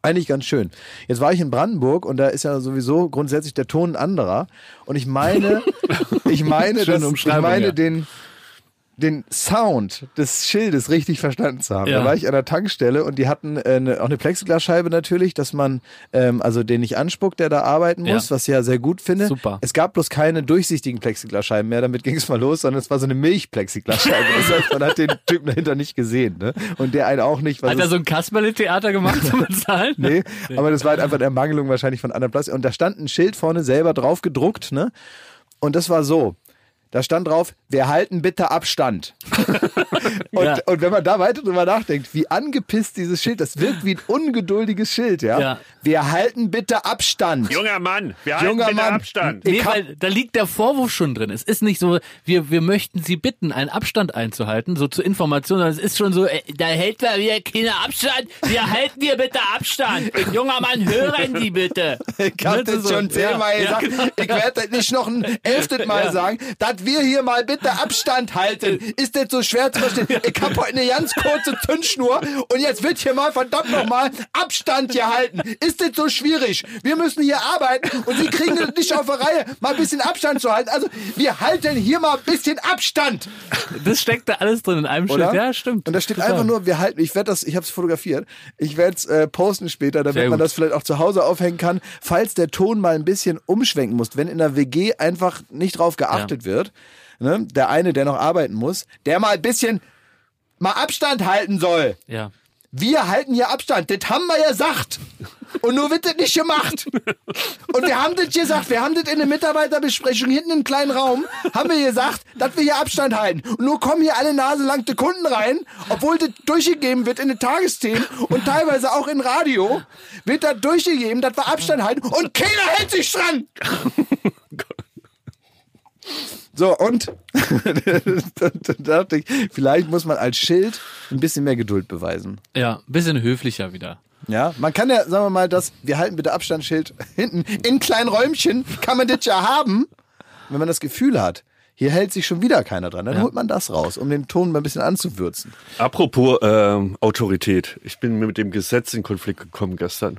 Eigentlich ganz schön. Jetzt war ich in Brandenburg und da ist ja sowieso grundsätzlich der Ton ein anderer. Und ich meine, ich meine, dass, ich meine ja. den, den Sound des Schildes richtig verstanden zu haben. Ja. Da war ich an der Tankstelle und die hatten äh, eine, auch eine Plexiglasscheibe natürlich, dass man ähm, also den nicht anspuckt, der da arbeiten Ja. muss, was ich ja sehr gut finde. Super. Es gab bloß keine durchsichtigen Plexiglasscheiben mehr, damit ging es mal los, sondern es war so eine Milchplexiglasscheibe. das heißt, man hat den Typen dahinter nicht gesehen. Ne? Und der einen auch nicht. was Hat er so ein Kasperle-Theater gemacht zum Bezahlen? Nee, aber das war halt einfach eine Ermangelung wahrscheinlich von anderen Plastik. Und da stand ein Schild vorne selber drauf gedruckt, ne? Und das war so. Da stand drauf, wir halten bitte Abstand. und, Ja. und wenn man da weiter drüber nachdenkt, wie angepisst dieses Schild, das wirkt wie ein ungeduldiges Schild, ja? Ja. Wir halten bitte Abstand. Junger Mann, wir Junger halten bitte Mann. Abstand. Nee, weil da liegt der Vorwurf schon drin. Es ist nicht so, wir, wir möchten Sie bitten, einen Abstand einzuhalten, so zur Information, sondern es ist schon so, äh, da hält man wieder keinen Abstand. Wir halten hier bitte Abstand. Junger Mann, hören Sie bitte. Ich hab Ne, das so, schon zehnmal ja, gesagt. Ja, Ich werde das nicht noch ein elftes Mal Ja. sagen, dass wir hier mal bitte Abstand halten. Ist das so schwer zu verstehen? Ich hab heute eine ganz kurze Zündschnur und jetzt wird hier mal verdammt nochmal Abstand gehalten. Ist das so schwierig? Wir müssen hier arbeiten und Sie kriegen das nicht auf der Reihe, mal ein bisschen Abstand zu halten. Also wir halten hier mal ein bisschen Abstand. Das steckt da alles drin in einem? Schild. Ja, stimmt. Und da steht Total. einfach nur, wir halten, ich werde das, ich habe es fotografiert, ich werde es äh, posten später, damit man das vielleicht auch zu Hause aufhängen kann, falls der Ton mal ein bisschen umschwenken muss, wenn in der WG einfach nicht drauf geachtet wird. Ne, der eine, der noch arbeiten muss, der mal ein bisschen mal Abstand halten soll. Ja. Wir halten hier Abstand, das haben wir ja gesagt. Und nur wird das nicht gemacht. Und wir haben das gesagt, wir haben das in der Mitarbeiterbesprechung hinten im kleinen Raum, haben wir gesagt, dass wir hier Abstand halten. Und nur kommen hier alle Nase lang die Kunden rein, obwohl das durchgegeben wird in den Tagesthemen und teilweise auch in Radio, wird da durchgegeben, dass wir Abstand halten und keiner hält sich dran. So, und da dachte ich, vielleicht muss man als Schild ein bisschen mehr Geduld beweisen. Ja, ein bisschen höflicher wieder. Ja, man kann ja, sagen wir mal, das, wir halten bitte Abstandsschild hinten in kleinen Räumchen, kann man das ja haben, wenn man das Gefühl hat, hier hält sich schon wieder keiner dran. Dann Ja. holt man das raus, um den Ton mal ein bisschen anzuwürzen. Apropos ähm, Autorität. Ich bin mit dem Gesetz in Konflikt gekommen gestern.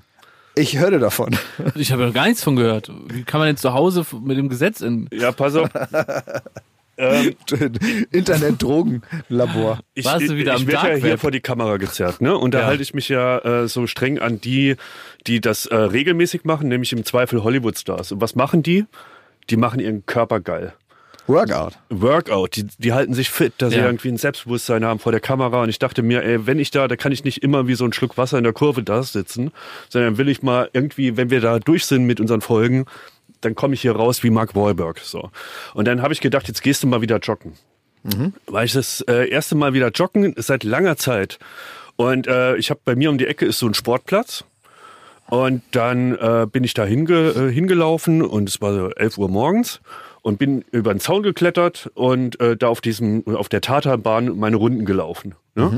Ich hörte davon. Ich habe ja gar nichts von gehört. Wie kann man denn zu Hause mit dem Gesetz in. Ja, pass auf. ähm, Internet-Drogen-Labor. ich Warst du wieder ich am werde ja hier vor die Kamera gezerrt, ne? Und da Ja. halte ich mich ja äh, so streng an die, die das äh, regelmäßig machen, nämlich im Zweifel Hollywood-Stars. Und was machen die? Die machen ihren Körper geil. Workout. Workout, die, die halten sich fit, dass sie Ja. irgendwie ein Selbstbewusstsein haben vor der Kamera. Und ich dachte mir, ey, wenn ich da, da kann ich nicht immer wie so ein Schluck Wasser in der Kurve da sitzen, sondern will ich mal irgendwie, wenn wir da durch sind mit unseren Folgen, dann komme ich hier raus wie Mark Wahlberg. So. Und dann habe ich gedacht, jetzt gehst du mal wieder joggen. Weil ich das äh, erste Mal wieder joggen seit langer Zeit. Und äh, ich habe bei mir um die Ecke ist so ein Sportplatz. Und dann äh, bin ich da hinge, äh, hingelaufen und es war so 11 Uhr morgens und bin über den Zaun geklettert und äh, da auf diesem auf der Tatanbahn meine Runden gelaufen. Ne?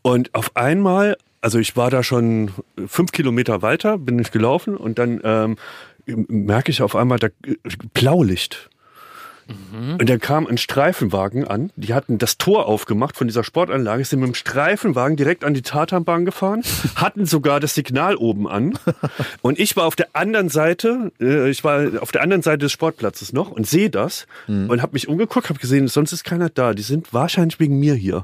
Und auf einmal, also ich war da schon fünf Kilometer weiter, bin ich gelaufen und dann ähm, merke ich auf einmal da äh, Blaulicht. Und dann kam ein Streifenwagen an. Die hatten das Tor aufgemacht von dieser Sportanlage, sind mit dem Streifenwagen direkt an die Tatanbahn gefahren, hatten sogar das Signal oben an. Und ich war auf der anderen Seite, äh, ich war auf der anderen Seite des Sportplatzes noch und sehe das und habe mich umgeguckt, habe gesehen, sonst ist keiner da. Die sind wahrscheinlich wegen mir hier.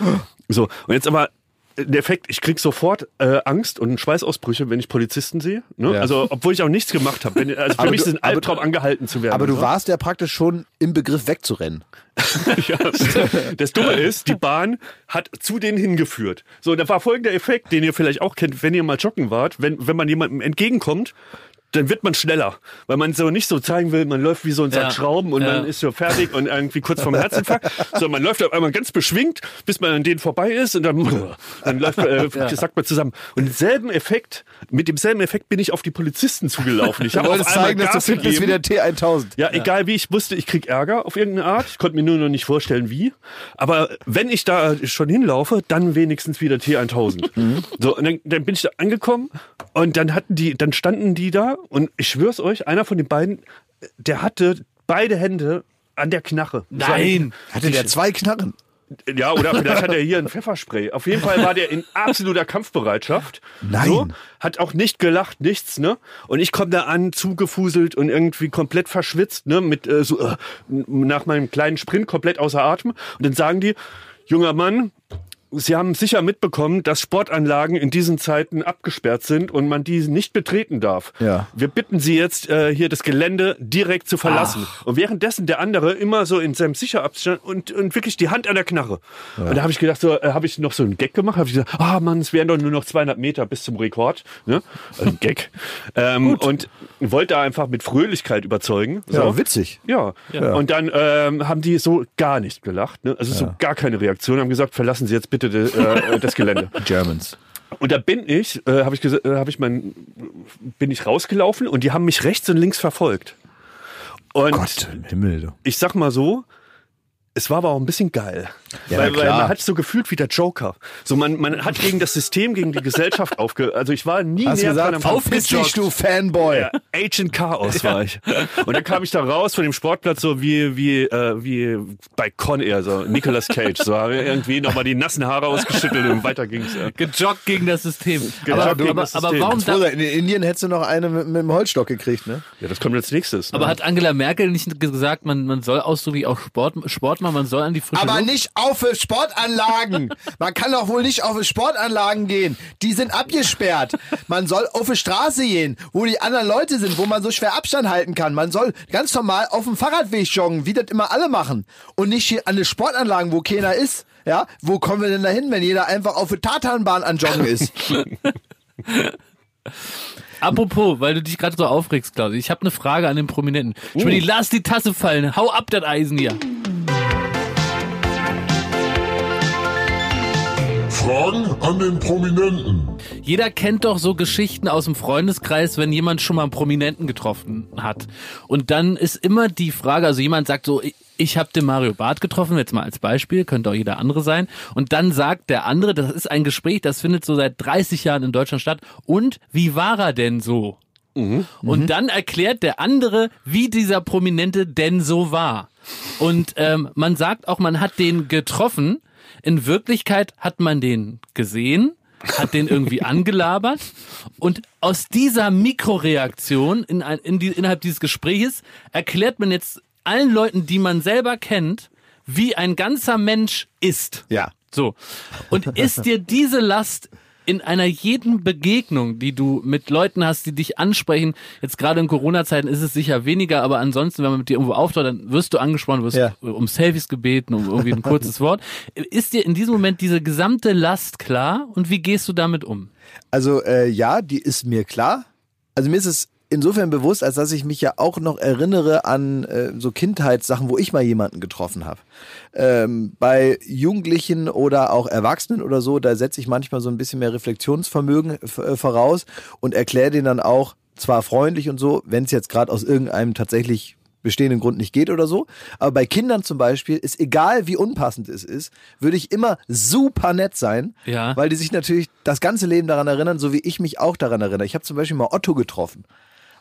So, und jetzt aber der Effekt, ich krieg sofort äh, Angst und Schweißausbrüche, wenn ich Polizisten sehe. Ne? Ja. Also, obwohl ich auch nichts gemacht habe. Also für Aber mich ist es ein Albtraum, angehalten zu werden. Aber du ne? warst ja praktisch schon im Begriff wegzurennen. Ja. Das Dumme ist, die Bahn hat zu denen hingeführt. So, da war folgender Effekt, den ihr vielleicht auch kennt, wenn ihr mal joggen wart. Wenn, wenn man jemandem entgegenkommt, dann wird man schneller, weil man so nicht so zeigen will, man läuft wie so ein Sack Ja. Schrauben und Ja. man ist so fertig und irgendwie kurz vorm Herzinfarkt, sondern man läuft auf einmal ganz beschwingt, bis man an denen vorbei ist und dann, dann läuft, äh, sagt man zusammen. Und denselben Effekt, mit demselben Effekt bin ich auf die Polizisten zugelaufen. Ich habe auf wolltest einmal zeigen, dass du Gas fit bist wie der T1000. Ja, egal wie, ich wusste, ich krieg Ärger auf irgendeine Art. Ich konnte mir nur noch nicht vorstellen, wie. Aber wenn ich da schon hinlaufe, dann wenigstens wieder T1000. So, und dann, dann bin ich da angekommen und dann hatten die, dann standen die da und ich schwör's euch, einer von den beiden, der hatte beide Hände an der Knarre. Nein! Hatte der zwei Knarren? Ja, oder vielleicht hat er hier ein Pfefferspray. Auf jeden Fall war der in absoluter Kampfbereitschaft. Nein. So, hat auch nicht gelacht, nichts, ne? Und ich komme da an, zugefuselt und irgendwie komplett verschwitzt, ne? Mit äh, so äh, nach meinem kleinen Sprint komplett außer Atem. Und dann sagen die, junger Mann, Sie haben sicher mitbekommen, dass Sportanlagen in diesen Zeiten abgesperrt sind und man die nicht betreten darf. Ja. Wir bitten Sie jetzt, äh, hier das Gelände direkt zu verlassen. Und währenddessen der andere immer so in seinem Sicherabstand und, und wirklich die Hand an der Knarre. Und da habe ich gedacht, so, äh, habe ich noch so einen Gag gemacht, habe ich gesagt, ah Mann, es wären doch nur noch 200 Meter bis zum Rekord. Ne? Also ein Gag. ähm, und wollte da einfach mit Fröhlichkeit überzeugen. So. Ja, witzig. Ja. Und dann ähm, haben die so gar nicht gelacht, ne? also so gar keine Reaktion, haben gesagt, verlassen Sie jetzt bitte de, äh, das Gelände. Germans. Und da bin ich, äh, habe ich, äh, hab ich mein, bin ich rausgelaufen und die haben mich rechts und links verfolgt. Und Gott im Himmel. Ich sag mal so, es war aber auch ein bisschen geil. Ja, weil, weil man hat so gefühlt wie der Joker. So man, man hat gegen das System, gegen die Gesellschaft aufge... Also ich war nie Hast näher dran gesagt, am verpiss dich, du Fanboy. ja, Agent Chaos war ich. Und dann kam ich da raus von dem Sportplatz so wie wie äh, wie bei Con Air so Nicolas Cage so habe irgendwie nochmal die nassen Haare ausgeschüttelt und weiter ging's. Ja. Gejoggt gegen das System. Gejoggt aber, gegen aber, das aber System. warum Froh da, In Indien hättest du noch eine mit, mit dem Holzstock gekriegt, ne? ja, das kommt als nächstes. Ne? aber hat Angela Merkel nicht gesagt, man, man soll ausdrücklich auch Sport, Sport mal, man soll an die frische Aber Luft. nicht auf Sportanlagen. Man kann doch wohl nicht auf Sportanlagen gehen. Die sind abgesperrt. Man soll auf die Straße gehen, wo die anderen Leute sind, wo man so schwer Abstand halten kann. Man soll ganz normal auf dem Fahrradweg joggen, wie das immer alle machen. Und nicht hier an den Sportanlagen, wo keiner ist. Ja, wo kommen wir denn da hin, wenn jeder einfach auf der Tatanbahn an Joggen ist? Apropos, weil du dich gerade so aufregst, Klaus. Ich habe eine Frage an den Prominenten. Uh. lass die Tasse fallen. Hau ab, das Eisen hier. Fragen an den Prominenten. Jeder kennt doch so Geschichten aus dem Freundeskreis, wenn jemand schon mal einen Prominenten getroffen hat. Und dann ist immer die Frage, also jemand sagt so, ich, ich habe den Mario Barth getroffen, jetzt mal als Beispiel, könnte auch jeder andere sein. Und dann sagt der andere, das ist ein Gespräch, das findet so seit 30 Jahren in Deutschland statt. Und wie war er denn so? Und dann erklärt der andere, wie dieser Prominente denn so war. Und ähm, man sagt auch, man hat den getroffen. In Wirklichkeit hat man den gesehen, hat den irgendwie angelabert. Und aus dieser Mikroreaktion in, in die, innerhalb dieses Gespräches erklärt man jetzt allen Leuten, die man selber kennt, wie ein ganzer Mensch ist. Ja. So. Und ist dir diese Last in einer jeden Begegnung, die du mit Leuten hast, die dich ansprechen, jetzt gerade in Corona-Zeiten ist es sicher weniger, aber ansonsten, wenn man mit dir irgendwo auftaucht, dann wirst du angesprochen, wirst Ja. um Selfies gebeten, um irgendwie ein kurzes Wort. Ist dir in diesem Moment diese gesamte Last klar und wie gehst du damit um? Also äh, ja, die ist mir klar. Also mir ist es insofern bewusst, als dass ich mich ja auch noch erinnere an äh, so Kindheitssachen, wo ich mal jemanden getroffen habe. Ähm, bei Jugendlichen oder auch Erwachsenen oder so, da setze ich manchmal so ein bisschen mehr Reflexionsvermögen äh, voraus und erkläre denen dann auch, zwar freundlich und so, wenn es jetzt gerade aus irgendeinem tatsächlich bestehenden Grund nicht geht oder so. Aber bei Kindern zum Beispiel ist egal, wie unpassend es ist, würde ich immer super nett sein, Ja. weil die sich natürlich das ganze Leben daran erinnern, so wie ich mich auch daran erinnere. Ich habe zum Beispiel mal Otto getroffen.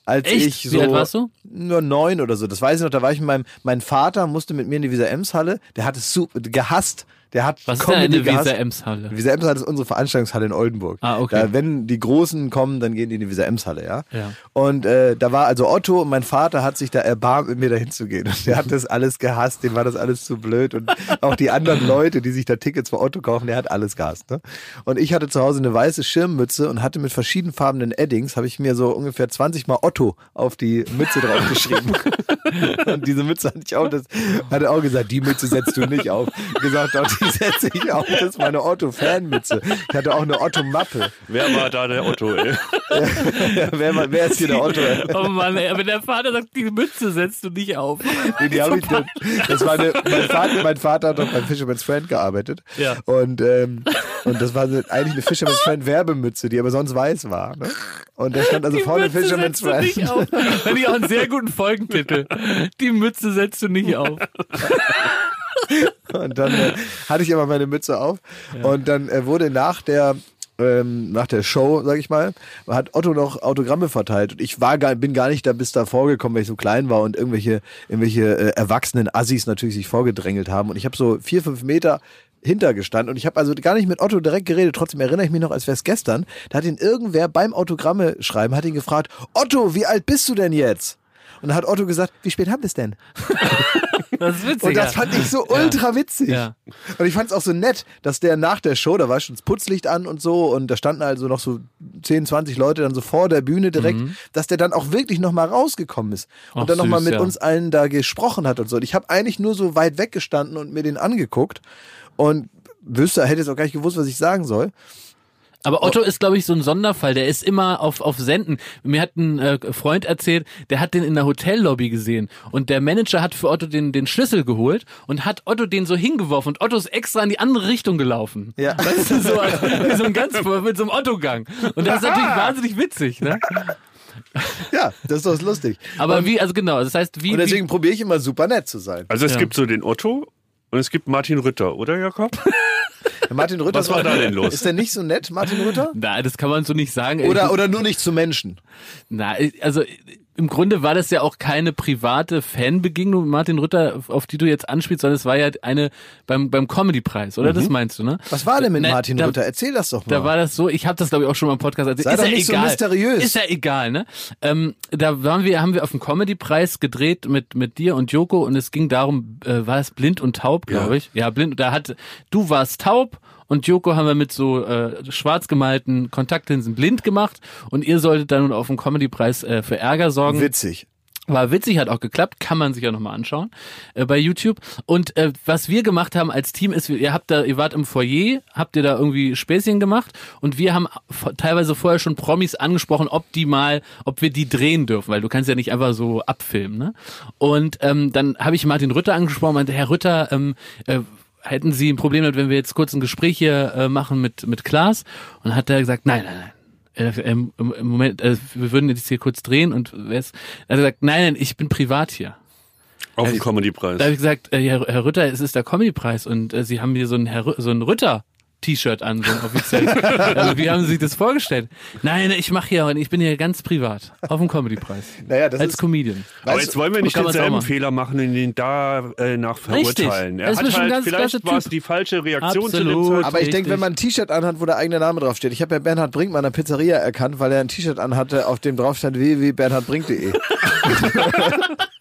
Als Echt? ich Wie so alt warst du? nur neun oder so, das weiß ich noch, da war ich mit meinem, mein Vater musste mit mir in die Visa Ems Halle, der hat es super gehasst, der hat Was ist denn eine. Visa Ems-Halle? Visa Ems Halle ist unsere Veranstaltungshalle in Oldenburg. Ah, okay. Da, wenn die Großen kommen, dann gehen die in die Visa Ems Halle, ja. Ja. Und äh, da war also Otto und mein Vater hat sich da erbarmt, mit mir dahin zu gehen. Und der hat das alles gehasst, dem war das alles zu blöd. Und auch die anderen Leute, die sich da Tickets für Otto kaufen, der hat alles gehasst. Ne? Und ich hatte zu Hause eine weiße Schirmmütze und hatte mit verschiedenfarbenen Eddings, habe ich mir so ungefähr 20 Mal Otto auf die Mütze draufgeschrieben. und diese Mütze hatte ich auch, das hat er auch gesagt, die Mütze setzt du nicht auf. Gesagt, doch, die setze ich auf, das ist meine Otto-Fanmütze. Ich hatte auch eine Otto-Mappe. Wer war da der Otto, ey? Ja, wer, wer ist hier der Otto? Oh Mann, ey, wenn der Vater sagt, die Mütze setzt du nicht auf. Nee, die hab ich dann, das war eine, mein, Vater, mein Vater hat doch beim Fisherman's Friend gearbeitet. Ja. Und, ähm, und das war eigentlich eine Fisherman's Friend Werbemütze, die aber sonst weiß war. Ne? Und da stand also Die vorne Mütze Fisherman's setzt du nicht Friend. auf. Finde ich auch einen sehr guten Folgentitel. Die Mütze setzt du nicht auf. Und dann äh, hatte ich aber meine Mütze auf. Und dann äh, wurde nach der ähm, nach der Show, sag ich mal, hat Otto noch Autogramme verteilt. Und ich war gar, bin gar nicht da bis da vorgekommen, weil ich so klein war und irgendwelche, irgendwelche äh, erwachsenen Assis natürlich sich vorgedrängelt haben. Und ich habe so vier, fünf Meter hintergestanden und ich habe also gar nicht mit Otto direkt geredet, trotzdem erinnere ich mich noch, als wäre es gestern, da hat ihn irgendwer beim Autogramme schreiben, hat ihn gefragt, Otto, wie alt bist du denn jetzt? Und dann hat Otto gesagt, wie spät haben wir es denn? Das ist witzig. Und das fand ich so ultra witzig. Ja. Und ich fand es auch so nett, dass der nach der Show, da war schon das Putzlicht an und so, und da standen also noch so 10, 20 Leute dann so vor der Bühne direkt, dass der dann auch wirklich nochmal rausgekommen ist und Mhm. Ach, dann nochmal mit ja. uns allen da gesprochen hat und so. Und ich habe eigentlich nur so weit weggestanden und mir den angeguckt und wüsste, hätte jetzt auch gar nicht gewusst, was ich sagen soll. Aber Otto ist, glaube ich, so ein Sonderfall. Der ist immer auf, auf Senden. Mir hat ein äh, Freund erzählt, der hat den in der Hotellobby gesehen. Und der Manager hat für Otto den, den Schlüssel geholt und hat Otto den so hingeworfen. Und Otto ist extra in die andere Richtung gelaufen. Ja. Weißt du, so, wie so ein ganz, mit so einem Otto-Gang. Und das ist natürlich wahnsinnig witzig, ne? Ja, das ist doch lustig. Aber wie, also genau, das heißt, wie, Und deswegen probiere ich immer super nett zu sein. Also es Ja. gibt so den Otto und es gibt Martin Rütter, oder Jakob? Martin Rütter. Was war da denn los? Ist der nicht so nett, Martin Rütter? na, das kann man so nicht sagen. Oder, oder nur nicht zu Menschen? Na, also im Grunde war das ja auch keine private Fanbegegnung mit Martin Rütter, auf die du jetzt anspielst, sondern es war ja eine beim, beim Comedy-Preis, oder? Das meinst du, ne? Was war denn mit Ne, Martin da- Rütter? Erzähl das doch mal. Da war das so, ich habe das glaube ich auch schon mal im Podcast erzählt. Sei ist doch ja nicht so egal. mysteriös. Ist ja egal, ne? Ähm, da waren wir, haben wir auf dem Comedy-Preis gedreht mit mit dir und Joko und es ging darum, äh, war es blind und taub, glaube Ja. ich. Ja, blind. Da hat du warst taub und Joko haben wir mit so äh, schwarz gemalten Kontaktlinsen blind gemacht und ihr solltet dann auf dem Comedy-Preis äh, für Ärger sorgen. Witzig. War witzig, hat auch geklappt, kann man sich ja nochmal anschauen äh, bei YouTube. Und äh, was wir gemacht haben als Team ist, ihr habt da, ihr wart im Foyer, habt ihr da irgendwie Späßchen gemacht und wir haben teilweise vorher schon Promis angesprochen, ob die mal, ob wir die drehen dürfen, weil du kannst ja nicht einfach so abfilmen. Ne? Und ähm, dann habe ich Martin Rütter angesprochen, und meinte, Herr Rütter, ähm, äh, hätten Sie ein Problem damit, wenn wir jetzt kurz ein Gespräch hier äh, machen mit mit Klaas? Und hat er gesagt, nein, nein, nein. Äh, im, Moment, äh, wir würden jetzt hier kurz drehen und wer ist, er hat gesagt, nein, nein, ich bin privat hier. Auf dem Comedy-Preis. Da habe ich gesagt, äh, Herr, Herr Rütter, es ist der Comedy-Preis und äh, Sie haben hier so ein, Herr, so ein Rütter. T-Shirt an, so ein offiziell. also, wie haben Sie sich das vorgestellt? Nein, ich mache hier, ich bin hier ganz privat auf dem Comedy-Preis. Naja, das Als ist- Comedian. Aber jetzt wollen wir nicht denselben. Fehler machen und ihn da äh, verurteilen. Er Das ist hat schon halt, ganz vielleicht war es Typ. die falsche Reaktion zu dem Absolut. Zeitpunkt. Aber ich denke, wenn man ein T-Shirt anhat, wo der eigene Name draufsteht. Ich habe ja Bernhard Brinkmann an der Pizzeria erkannt, weil er ein T-Shirt anhatte, auf dem drauf stand www.bernhardbrink.de.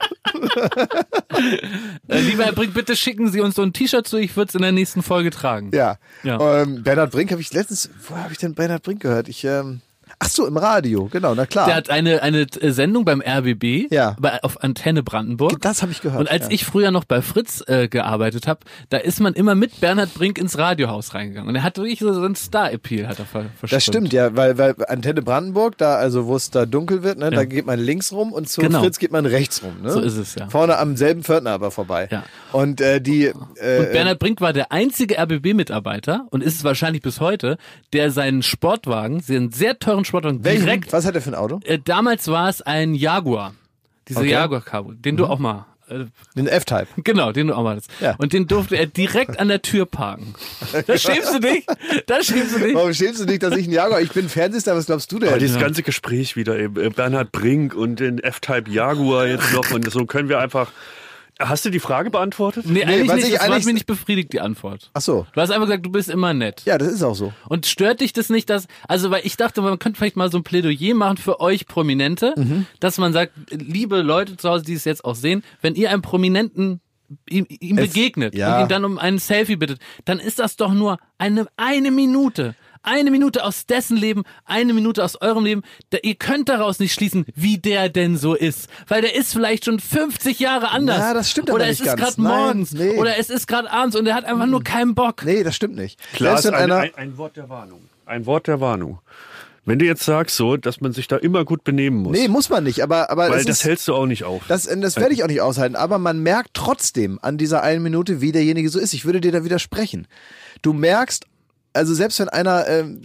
Äh, lieber Herr Brink, bitte schicken Sie uns so ein T-Shirt zu, ich würde es in der nächsten Folge tragen. Ja. Ja. Ähm, Bernhard Brink habe ich letztens, wo habe ich denn Bernhard Brink gehört? Ich, ähm, ach so, im Radio, genau, na klar. Der hat eine, eine äh, Sendung beim RBB Ja. bei, auf Antenne Brandenburg. das habe ich gehört. Und als ja. ich früher noch bei Fritz äh, gearbeitet habe, da ist man immer mit Bernhard Brink ins Radiohaus reingegangen. Und er hat wirklich so so einen Star-Appeal, hat er ver verströmt. Das stimmt, ja, weil, weil Antenne Brandenburg, da, also wo es da dunkel wird, ne, da Ja. geht man links rum und zu Genau. Fritz geht man rechts rum. Ne? So ist es, ja. Vorne am selben Pförtner aber vorbei. Ja. Und äh, die äh, Und Bernhard Brink war der einzige RBB-Mitarbeiter und ist es wahrscheinlich bis heute, der seinen Sportwagen, seinen sehr teuren Sportwagen welchen, direkt, was hat er für ein Auto? äh, damals war es ein Jaguar. Dieser Okay. Mhm. Jaguar Cabo, den du auch mal, äh, Den F-Type. genau, den du auch mal hattest. Ja. Und den durfte er direkt an der Tür parken. Da schämst du dich? Da schämst du dich? Warum schämst du nicht, dass ich ein Jaguar, ich bin Fernsehstar, was glaubst du denn? Aber dieses ganze Gespräch wieder, eben, äh, Bernhard Brink und den F-Type Jaguar jetzt noch und so können wir einfach. Hast du die Frage beantwortet? Nee, eigentlich was nicht. ich Das eigentlich- mich nicht befriedigt, die Antwort. Ach so. Du hast einfach gesagt, du bist immer nett. Ja, das ist auch so. Und stört dich das nicht, dass, also weil ich dachte, man könnte vielleicht mal so ein Plädoyer machen für euch Prominente, Mhm. dass man sagt, liebe Leute zu Hause, die es jetzt auch sehen, wenn ihr einem Prominenten ihm, ihm Es- begegnet ja. und ihn dann um einen Selfie bittet, dann ist das doch nur eine, eine Minute. Eine Minute aus dessen Leben, eine Minute aus eurem Leben. Da, ihr könnt daraus nicht schließen, wie der denn so ist. Weil der ist vielleicht schon 50 Jahre anders. Na, das stimmt aber Oder nicht es ist gerade Nein, morgens. nee. Oder es ist gerade abends und er hat einfach nur keinen Bock. Nee, das stimmt nicht. Klar, ist ein, einer, ein, ein Wort der Warnung. Ein Wort der Warnung. Wenn du jetzt sagst so, dass man sich da immer gut benehmen muss, nee, muss man nicht, aber, aber weil das ist, hältst du auch nicht auf. das, das werde ich auch nicht aushalten, aber man merkt trotzdem an dieser einen Minute, wie derjenige so ist. Ich würde dir da widersprechen. Du merkst, also selbst wenn einer ähm,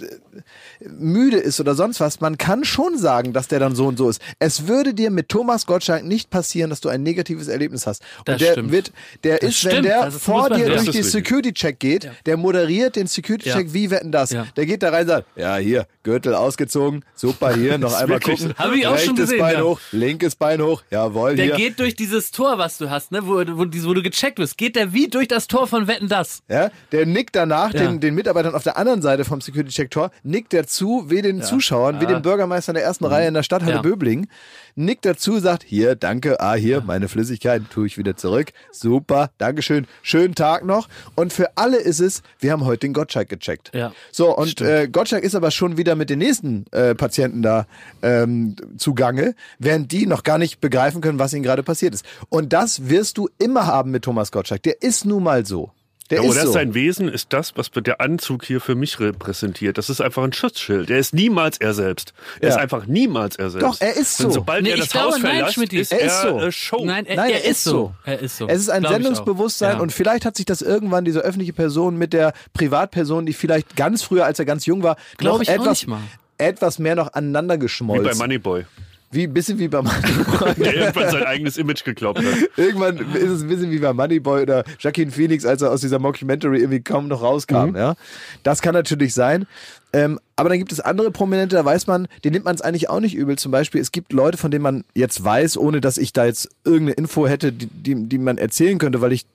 müde ist oder sonst was, man kann schon sagen, dass der dann so und so ist. Es würde dir mit Thomas Gottschalk nicht passieren, dass du ein negatives Erlebnis hast. Und Das der stimmt. wird, der Das ist, wenn stimmt. der Also vor dir Ja. durch richtig. Security-Check geht, der moderiert den Security-Check, Ja. wie wetten das? Ja. Der geht da rein und sagt, ja hier, Gürtel ausgezogen, super hier, noch einmal gucken. Hab ich auch schon Rechtes gesehen, Bein ja. hoch, linkes Bein hoch, jawohl, Der hier. geht durch dieses Tor, was du hast, ne, wo, wo, wo du gecheckt wirst, geht der wie durch das Tor von Wetten das. Ja, der nickt danach Ja. den, den Mitarbeitern auf der anderen Seite vom Security-Check-Tor, nickt er zu, wie den Zuschauern, wie dem Bürgermeister in der ersten Reihe in der Stadthalle Ja. Böbling, nickt dazu, sagt, hier, danke, ah, hier, meine Flüssigkeit, tue ich wieder zurück, super, Dankeschön, schönen Tag noch. Und für alle ist es, wir haben heute den Gottschalk gecheckt. Ja. So, und äh, Gottschalk ist aber schon wieder mit den nächsten äh, Patienten da ähm, zugange, während die noch gar nicht begreifen können, was ihnen gerade passiert ist. Und das wirst du immer haben mit Thomas Gottschalk. Der ist nun mal so. Der Ja, ist oder so. sein Wesen ist das, was der Anzug hier für mich repräsentiert. Das ist einfach ein Schutzschild. Er ist niemals er selbst. Er Ja. ist einfach niemals er selbst. Doch, er ist Und so. sobald Nee, er das glaube, Haus nein, verlässt, Schmitty. ist Er er, ist so. äh, Show. Nein, er, Nein, er ist so. Er ist so. Es ist ein Glaub. Sendungsbewusstsein Ja. und vielleicht hat sich das irgendwann diese öffentliche Person mit der Privatperson, die vielleicht ganz früher, als er ganz jung war, Glaub noch ich auch etwas, nicht mal. etwas mehr noch aneinander Wie geschmolzen. bei Moneyboy. Wie ein bisschen wie bei Moneyboy. Der irgendwann sein eigenes Image geglaubt hat. Irgendwann ist es ein bisschen wie bei Moneyboy oder Joaquin Phoenix, als er aus dieser Mockumentary irgendwie kaum noch rauskam. Ja, das kann natürlich sein. Ähm, aber dann gibt es andere Prominente, da weiß man, denen nimmt man es eigentlich auch nicht übel. Zum Beispiel, es gibt Leute, von denen man jetzt weiß, ohne dass ich da jetzt irgendeine Info hätte, die, die, die man erzählen könnte, weil ich,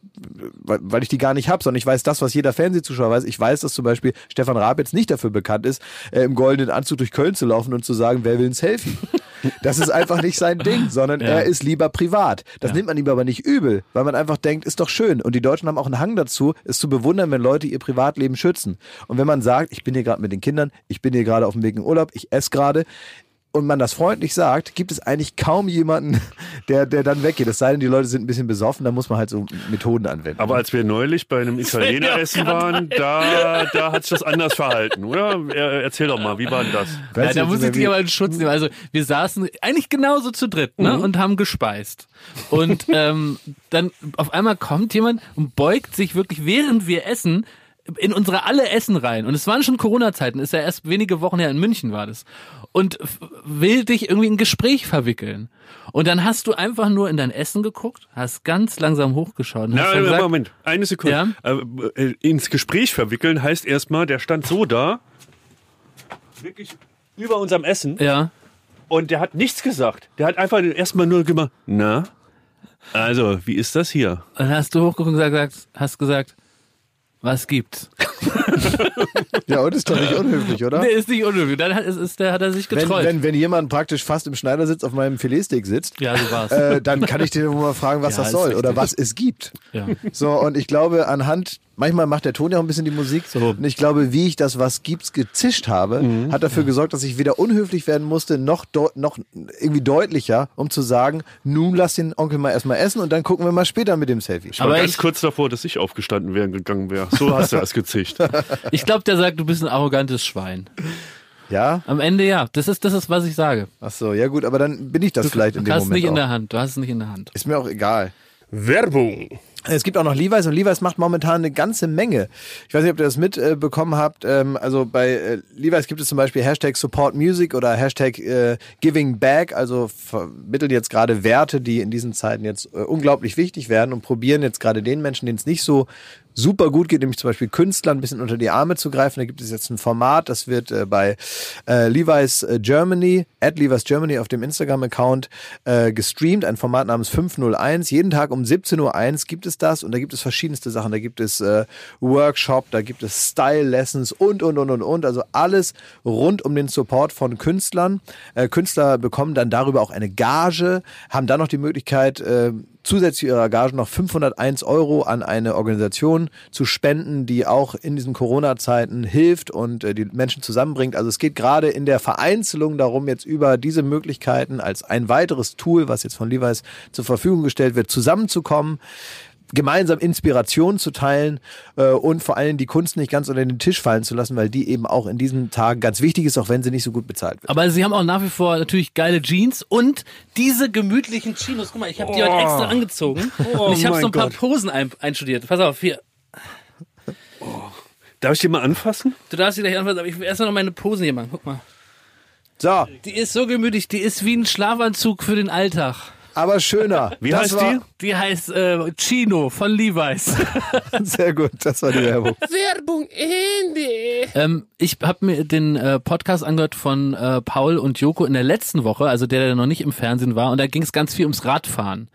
weil, weil ich die gar nicht habe, sondern ich weiß das, was jeder Fernsehzuschauer weiß. Ich weiß, dass zum Beispiel Stefan Raab jetzt nicht dafür bekannt ist, äh, im goldenen Anzug durch Köln zu laufen und zu sagen, wer will ein Selfie? Das ist einfach nicht sein Ding, sondern Ja. er ist lieber privat. Das nimmt man ihm aber nicht übel, weil man einfach denkt, ist doch schön. Und die Deutschen haben auch einen Hang dazu, es zu bewundern, wenn Leute ihr Privatleben schützen. Und wenn man sagt, ich bin hier gerade mit den Kindern, ich bin hier gerade auf dem Weg in Urlaub, ich esse gerade, und man das freundlich sagt, gibt es eigentlich kaum jemanden, der, der dann weggeht. Es sei denn, die Leute sind ein bisschen besoffen, da muss man halt so Methoden anwenden. Aber als wir neulich bei einem Italiener ja auch essen waren, da, da hat sich das anders verhalten, oder? Er, erzähl doch mal, wie war denn das? Ja, da muss ich dich aber in Schutz nehmen. Also wir saßen eigentlich genauso zu dritt ne? und haben gespeist. Und ähm, dann auf einmal kommt jemand und beugt sich wirklich, während wir essen, in unsere alle Essen rein. Und es waren schon Corona-Zeiten, ist ja erst wenige Wochen her in München war das. Und will dich irgendwie in ein Gespräch verwickeln. Und dann hast du einfach nur in dein Essen geguckt, hast ganz langsam hochgeschaut Na, gesagt, Moment, eine Sekunde. Äh, äh, ins Gespräch verwickeln heißt erstmal, der stand so da, wirklich über unserem Essen, ja, und der hat nichts gesagt. Der hat einfach erstmal nur gemacht, na, also, wie ist das hier? und dann hast du hochgeguckt und gesagt, hast gesagt, was gibt's? Ja, und ist doch nicht unhöflich, oder? Nee, ist nicht unhöflich. Dann hat, ist, ist, der, hat er sich Wenn, getreut. wenn, wenn jemand praktisch fast im Schneidersitz auf meinem Filetsteak sitzt, ja, so war's. äh, dann kann ich dir mal fragen, was Ja, das soll oder richtig. was es gibt. ja. So, und ich glaube, anhand, manchmal macht der Ton ja auch ein bisschen die Musik. Und ich glaube, wie ich das Was gibt's gezischt habe, Mhm. hat dafür gesorgt, dass ich weder unhöflich werden musste, noch, noch irgendwie deutlicher, um zu sagen, nun lass den Onkel mal erstmal essen und dann gucken wir mal später mit dem Selfie. Ich war Aber ganz ich- kurz davor, dass ich aufgestanden wäre und gegangen wäre. So hast du das gezischt. Ich glaube, der sagt, du bist ein arrogantes Schwein. Ja? Am Ende ja. Das ist, das ist, was ich sage. Ach so, ja gut, aber dann bin ich das vielleicht in Du dem hast Moment nicht in auch. der Hand. Du hast es nicht in der Hand. Ist mir auch egal. Werbung. Es gibt auch noch Levi's und Levi's macht momentan eine ganze Menge. Ich weiß nicht, ob ihr das mitbekommen habt. Ähm, also bei äh, Levi's gibt es zum Beispiel Hashtag Support Music oder Hashtag äh, Giving Back. Also vermitteln jetzt gerade Werte, die in diesen Zeiten jetzt äh, unglaublich wichtig werden und probieren jetzt gerade den Menschen, denen es nicht so super gut geht, nämlich zum Beispiel Künstlern ein bisschen unter die Arme zu greifen. Da gibt es jetzt ein Format, das wird äh, bei äh, Levi's äh, Germany, at Levi's Germany auf dem Instagram-Account äh, gestreamt, ein Format namens 501. Jeden Tag um 17.01 Uhr gibt es das und da gibt es verschiedenste Sachen. Da gibt es äh, Workshop, da gibt es Style-Lessons und, und, und, und, und. Also alles rund um den Support von Künstlern. Äh, Künstler bekommen dann darüber auch eine Gage, haben dann noch die Möglichkeit, zusätzlich zu ihrer Gage noch 501 Euro an eine Organisation zu spenden, die auch in diesen Corona-Zeiten hilft und äh, die Menschen zusammenbringt. Also es geht gerade in der Vereinzelung darum, jetzt über diese Möglichkeiten als ein weiteres Tool, was jetzt von Levi's zur Verfügung gestellt wird, zusammenzukommen gemeinsam Inspiration zu teilen äh, und vor allem die Kunst nicht ganz unter den Tisch fallen zu lassen, weil die eben auch in diesen Tagen ganz wichtig ist, auch wenn sie nicht so gut bezahlt wird. Aber sie haben auch nach wie vor natürlich geile Jeans und diese gemütlichen Chinos. Guck mal, ich habe die heute extra angezogen. und ich habe so ein paar Gott. Posen ein, einstudiert. Pass auf, hier. Darf ich die mal anfassen? Du darfst sie gleich anfassen, aber ich will erst noch meine Posen hier machen. Guck mal. So, Die ist so gemütlich, die ist wie ein Schlafanzug für den Alltag. Aber schöner. Wie das heißt war, die? Die heißt äh, Chino von Levi's. Sehr gut, das war die Werbung. Werbung Ende. ähm, ich habe mir den äh, Podcast angehört von äh, Paul und Joko in der letzten Woche, also der, der noch nicht im Fernsehen war, und da ging es ganz viel ums Radfahren.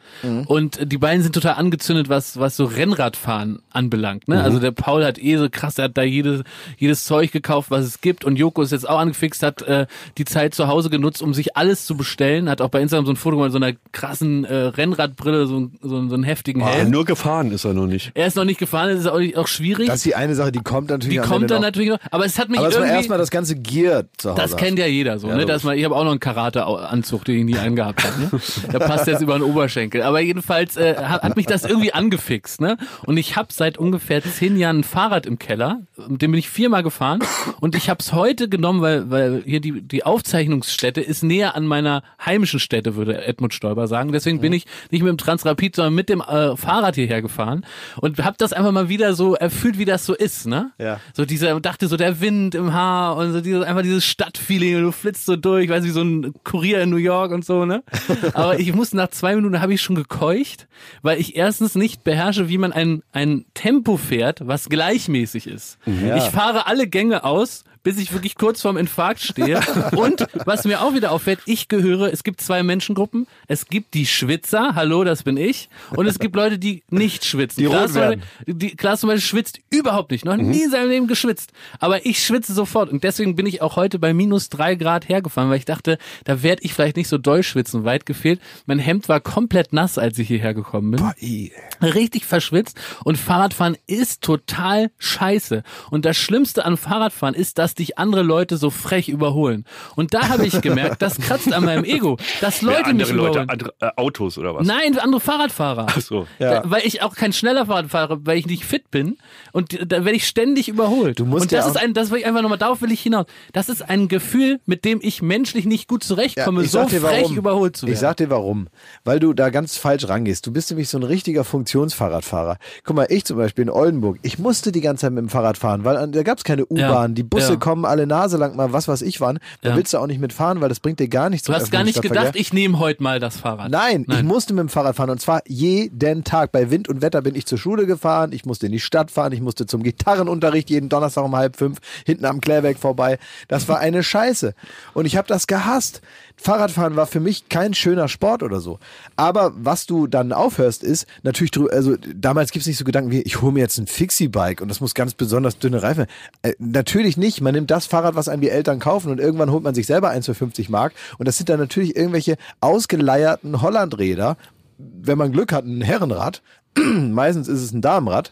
Und äh, die beiden sind total angezündet, was was so Rennradfahren anbelangt. Ne? Also der Paul hat eh so krass, er hat da jedes jedes Zeug gekauft, was es gibt, und Joko ist jetzt auch angefixt, hat äh, die Zeit zu Hause genutzt, um sich alles zu bestellen, hat auch bei Instagram so ein Foto gemacht, so einer krassen äh, Rennradbrille, so, so, so einen heftigen Helm. Nur gefahren ist er noch nicht. Er ist noch nicht gefahren, das ist auch, auch schwierig. Das ist die eine Sache, die kommt natürlich die kommt dann noch. natürlich noch, aber es hat mich Aber irgendwie erstmal das ganze Gear zu Hause das hat. kennt ja jeder so, Ja, ne? Dass man, ich habe auch noch einen Karate-Anzug, den ich nie angehabt habe. Ne? Da passt jetzt über den Oberschenkel. Aber jedenfalls äh, hat, hat mich das irgendwie angefixt, ne? Und ich habe seit ungefähr zehn Jahren ein Fahrrad im Keller. Mit dem bin ich viermal gefahren und ich habe es heute genommen, weil weil hier die die Aufzeichnungsstätte ist näher an meiner heimischen Stätte, würde Edmund Stoiber sagen. Sagen. Deswegen bin ich nicht mit dem Transrapid, sondern mit dem äh, Fahrrad hierher gefahren und habe das einfach mal wieder so erfüllt, wie das so ist, ne? Ja. So dieser, dachte so der Wind im Haar und so dieses, einfach dieses Stadtfeeling und du flitzt so durch, weiß wie so ein Kurier in New York und so, ne? Aber ich musste nach zwei Minuten habe ich schon gekeucht, weil ich erstens nicht beherrsche, wie man ein, ein Tempo fährt, was gleichmäßig ist. Ich fahre alle Gänge aus, bis ich wirklich kurz vorm Infarkt stehe. Und was mir auch wieder auffällt, ich gehöre, es gibt zwei Menschengruppen. Es gibt die Schwitzer, hallo, das bin ich. Und es gibt Leute, die nicht schwitzen. Die Klaas werden. die Klaas zum Beispiel schwitzt überhaupt nicht. Noch nie in seinem Leben geschwitzt. Aber ich schwitze sofort. Und deswegen bin ich auch heute bei minus drei Grad hergefahren, weil ich dachte, da werde ich vielleicht nicht so doll schwitzen. Weit gefehlt. Mein Hemd war komplett nass, als ich hierher gekommen bin I. richtig verschwitzt und Fahrradfahren ist total scheiße. Und das Schlimmste an Fahrradfahren ist, dass dich andere Leute so frech überholen. Und da habe ich gemerkt, das kratzt an meinem Ego, dass Ja, Leute mich andere Leute, überholen. andere, äh, Autos oder was? Nein, andere Fahrradfahrer. Ach so. Ja. Da, weil ich auch kein schneller Fahrrad fahre, weil ich nicht fit bin und da werde ich ständig überholt. Du musst und das ja ist ein, das will ich einfach nochmal, darauf will ich hinaus. Das ist ein Gefühl, mit dem ich menschlich nicht gut zurechtkomme, ich so dir frech warum. überholt zu werden. Ich sag dir warum. Weil du da ganz falsch rangehst. Du bist nämlich so ein richtiger Funktionsfahrradfahrer. Guck mal, ich zum Beispiel in Oldenburg, ich musste die ganze Zeit mit dem Fahrrad fahren, weil an- da gab's keine U-Bahn. Ja, Die Busse ja. Kommen alle Nase lang mal, was weiß ich wann. Da Ja. willst du auch nicht mitfahren, weil das bringt dir gar nichts du hast gar nicht gedacht, ich nehme heute mal das Fahrrad. Nein, ich musste mit dem Fahrrad fahren und zwar jeden Tag. Bei Wind und Wetter bin ich zur Schule gefahren, ich musste in die Stadt fahren, ich musste zum Gitarrenunterricht jeden Donnerstag um halb fünf hinten am Klärwerk vorbei. Das war eine Scheiße. Und ich habe das gehasst. Fahrradfahren war für mich kein schöner Sport oder so. Aber was du dann aufhörst, ist natürlich, drü- also damals gibt's nicht so Gedanken wie, ich hole mir jetzt ein Fixie-Bike und das muss ganz besonders dünne Reifen. Äh, natürlich nicht. Man nimmt das Fahrrad, was einem die Eltern kaufen und irgendwann holt man sich selber eins für 50 Mark. Und das sind dann natürlich irgendwelche ausgeleierten Hollandräder. Wenn man Glück hat, ein Herrenrad. Meistens ist es ein Damenrad.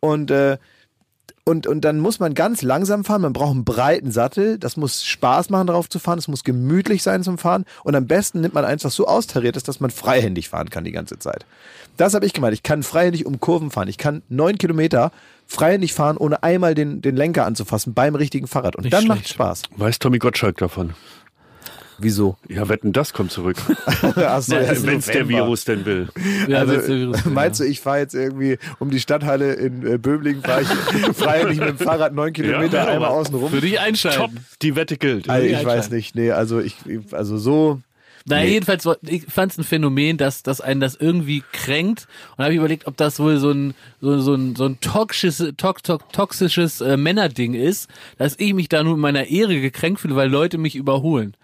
Und äh, und, und dann muss man ganz langsam fahren. Man braucht einen breiten Sattel. Das muss Spaß machen, darauf zu fahren. Es muss gemütlich sein zum Fahren. Und am besten nimmt man eins, was so austariert ist, dass man freihändig fahren kann die ganze Zeit. Das habe ich gemeint. Ich kann freihändig um Kurven fahren. Ich kann neun Kilometer freihändig fahren, ohne einmal den, den Lenker anzufassen beim richtigen Fahrrad. Und Nicht dann macht schlecht. Spaß. Weiß Tommy Gottschalk davon? Wieso? Ja, wetten, das kommt zurück. Ach so, es ist Wenn es der. Virus denn will. Ja, Also, Virus- meinst du, ich fahre jetzt irgendwie um die Stadthalle in äh, Böblingen, fahre ich freiwillig mit dem Fahrrad neun Kilometer Ja, einmal außen rum? Für dich Top, einschalten. die Wette gilt. Also, ich Ja, weiß nicht, nee, also ich, also so, Na, Nee. jedenfalls, ich fand es ein Phänomen, dass, dass einen das irgendwie kränkt. Und habe ich überlegt, ob das wohl so ein, so, so ein, so ein toxisches, tox, tox, toxisches äh, Männerding ist, dass ich mich da nur in meiner Ehre gekränkt fühle, weil Leute mich überholen.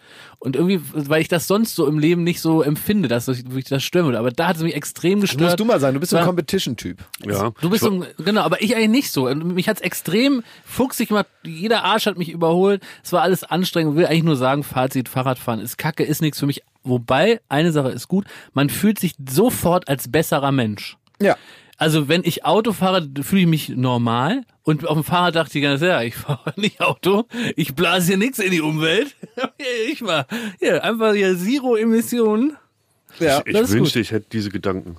Und irgendwie, weil ich das sonst so im Leben nicht so empfinde, dass ich, mich das stören würde. Aber da hat es mich extrem das gestört. musst du mal sagen, du bist so ein Competition-Typ. Ja. Du bist so, ein- genau, aber ich eigentlich nicht so. Und mich hat's extrem fuchsig gemacht. Jeder Arsch hat mich überholt. Es war alles anstrengend. Ich will eigentlich nur sagen, Fazit, Fahrradfahren ist kacke, ist nichts für mich. Wobei, eine Sache ist gut, man fühlt sich sofort als besserer Mensch. Ja. Also wenn ich Auto fahre, fühle ich mich normal. Und auf dem Fahrrad dachte ich ganz, ja, ich fahre nicht Auto, ich blase hier nichts in die Umwelt. Ich war hier einfach hier Zero Emissionen. Ja. Ich das ist wünschte, gut. ich hätte diese Gedanken.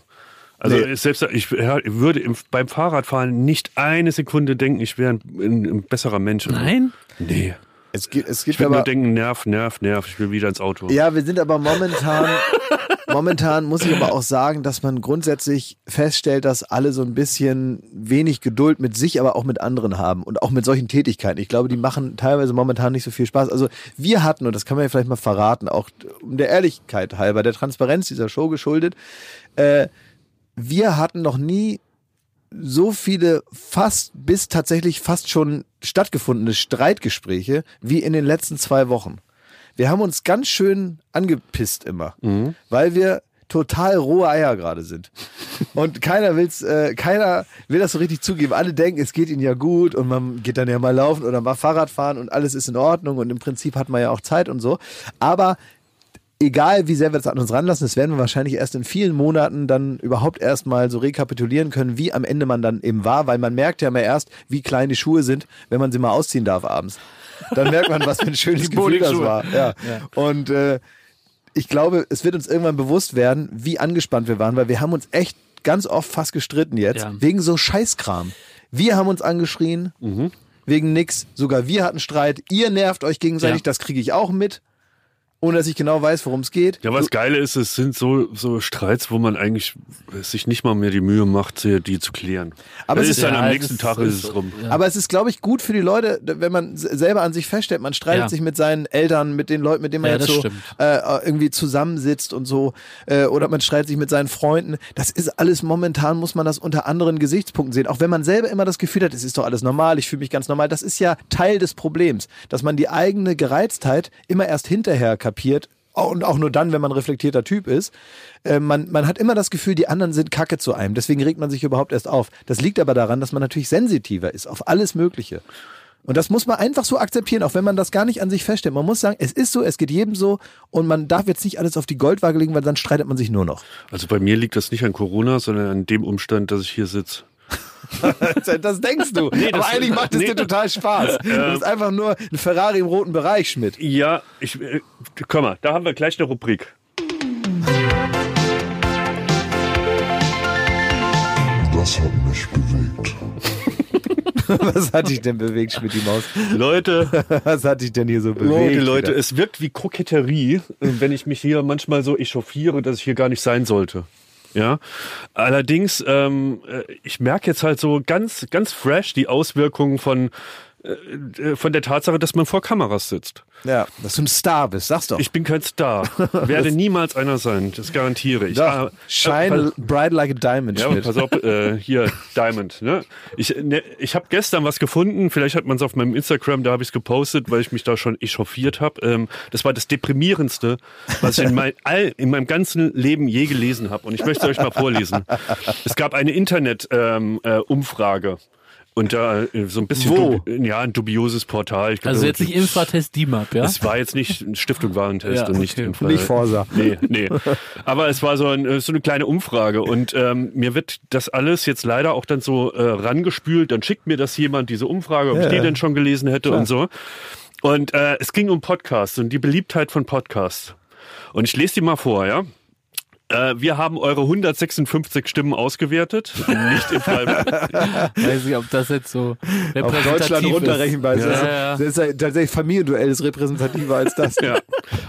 Also Nee. selbst ich ich würde im, beim Fahrradfahren nicht eine Sekunde denken, ich wäre ein, ein, ein besserer Mensch. Nein? Nee. Es gibt, es Ich gibt würde nur denken, nerv, nerv, nerv, ich will wieder ins Auto. ja, wir sind aber momentan, momentan muss ich aber auch sagen, dass man grundsätzlich feststellt, dass alle so ein bisschen wenig Geduld mit sich, aber auch mit anderen haben und auch mit solchen Tätigkeiten. Ich glaube, die machen teilweise momentan nicht so viel Spaß. Also wir hatten, und das kann man ja vielleicht mal verraten, auch um der Ehrlichkeit halber, der Transparenz dieser Show geschuldet, äh, wir hatten noch nie so viele fast bis tatsächlich fast schon stattgefundene Streitgespräche wie in den letzten zwei Wochen. Wir haben uns ganz schön angepisst immer, weil wir total rohe Eier gerade sind. Und keiner will's, äh, keiner will das so richtig zugeben. Alle denken, es geht ihnen ja gut und man geht dann ja mal laufen oder mal Fahrrad fahren und alles ist in Ordnung und im Prinzip hat man ja auch Zeit und so. Aber egal wie sehr wir das an uns ranlassen, das werden wir wahrscheinlich erst in vielen Monaten dann überhaupt erstmal so rekapitulieren können, wie am Ende man dann eben war, weil man merkt ja immer erst, wie klein die Schuhe sind, wenn man sie mal ausziehen darf abends. Dann merkt man, was für ein schönes Gefühl das war. Ja. Und äh, ich glaube, es wird uns irgendwann bewusst werden, wie angespannt wir waren, weil wir haben uns echt ganz oft fast gestritten jetzt, Ja. wegen so Scheißkram. Wir haben uns angeschrien, wegen nix. Sogar wir hatten Streit. Ihr nervt euch gegenseitig, Ja. das kriege ich auch mit. Ohne dass ich genau weiß, worum es geht. Ja, was Geile ist, es sind so, so Streits, wo man eigentlich sich nicht mal mehr die Mühe macht, die die zu klären. Aber das es ist dann ja, am es nächsten ist- Tag ist ist- es rum. ja. Aber es ist, glaube ich, gut für die Leute, wenn man selber an sich feststellt, man streitet Ja. sich mit seinen Eltern, mit den Leuten, mit denen man Ja, jetzt so äh, irgendwie zusammensitzt und so, äh, oder man streitet sich mit seinen Freunden. Das ist alles momentan, muss man das unter anderen Gesichtspunkten sehen. Auch wenn man selber immer das Gefühl hat, es ist doch alles normal, ich fühle mich ganz normal. Das ist ja Teil des Problems, dass man die eigene Gereiztheit immer erst hinterher kapiert. Und auch nur dann, wenn man reflektierter Typ ist. Äh, man, man hat immer das Gefühl, die anderen sind Kacke zu einem. Deswegen regt man sich überhaupt erst auf. Das liegt aber daran, dass man natürlich sensitiver ist auf alles Mögliche. Und das muss man einfach so akzeptieren, auch wenn man das gar nicht an sich feststellt. Man muss sagen, es ist so, es geht jedem so und man darf jetzt nicht alles auf die Goldwaage legen, weil dann streitet man sich nur noch. Also bei mir liegt das nicht an Corona, sondern an dem Umstand, dass ich hier sitze. Das denkst du. das- Aber eigentlich macht es nee. dir total Spaß. Du bist einfach nur ein Ferrari im roten Bereich, Schmidt. Ja, ich, äh, komm mal, da haben wir gleich eine Rubrik. Das hat mich bewegt. Was hat dich denn bewegt, Schmidt, die Maus? Leute, Was hat dich denn hier so bewegt? Leute, Leute, es wirkt wie Koketterie, äh, wenn ich mich hier manchmal so echauffiere, dass ich hier gar nicht sein sollte. Ja, allerdings, ähm, äh, ich merke jetzt halt so ganz, ganz fresh die Auswirkungen von von der Tatsache, dass man vor Kameras sitzt. Ja, dass du ein Star bist, sag's doch. Ich bin kein Star, werde niemals einer sein, das garantiere ich. doch, Ah, shine äh, bright like a diamond, Ja, pass auf, äh, hier, Diamond. Ne? Ich, ne, ich habe gestern was gefunden, vielleicht hat man es auf meinem Instagram, da habe ich es gepostet, weil ich mich da schon echauffiert habe. Ähm, das war das Deprimierendste, was ich in, mein, all, in meinem ganzen Leben je gelesen habe. Und ich möchte euch mal vorlesen. Es gab eine Internet-Umfrage. Ähm, äh. Und da äh, so ein bisschen, Wo? dubi- ja, ein dubioses Portal. Ich glaub, Also jetzt nicht Infratest DIMAP, ja? es war jetzt nicht ein Stiftung Warentest Ja, und nicht okay. Infra- Nicht Forsa. Nee, nee. Aber es war so, ein, äh, so eine kleine Umfrage und ähm, mir wird das alles jetzt leider auch dann so äh, rangespült. Dann schickt mir das jemand, diese Umfrage, ob ich Ja. die denn schon gelesen hätte und so. Und äh, es ging um Podcasts und die Beliebtheit von Podcasts. Und ich lese die mal vor, ja. Äh, wir haben eure 156 Stimmen ausgewertet. Nicht im Fall. Weiß nicht, ob das jetzt so Auf repräsentativ Deutschland ist. runterrechenbar. ist. Ja, Das, ja. das ist ja tatsächlich Familienduell ist repräsentativer als das. Ja.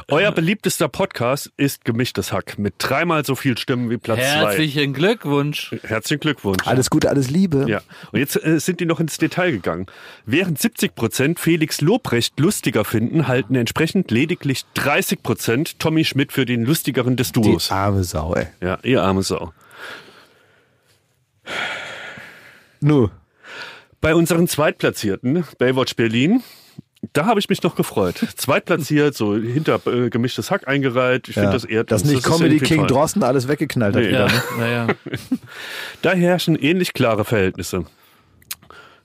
Euer beliebtester Podcast ist Gemischtes Hack mit dreimal so viel Stimmen wie Platz zwei. Herzlichen Glückwunsch. Herzlichen Glückwunsch. Alles Gute, alles Liebe. Ja, und jetzt äh, sind die noch ins Detail gegangen. Während 70 Prozent Felix Lobrecht lustiger finden, halten entsprechend lediglich 30 Prozent Tommy Schmidt für den lustigeren des Die Duos. arme Sau, ey. Ja, ihr arme Sau. Nu. Bei unseren Zweitplatzierten, Baywatch Berlin, da habe ich mich noch gefreut. Zweitplatziert, so hinter äh, gemischtes Hack eingereiht. Ich Ja. finde das eher Dass nicht ist Comedy King. Drosten alles weggeknallt hat Nee. wieder. Ja, Ne? naja. Da herrschen ähnlich klare Verhältnisse.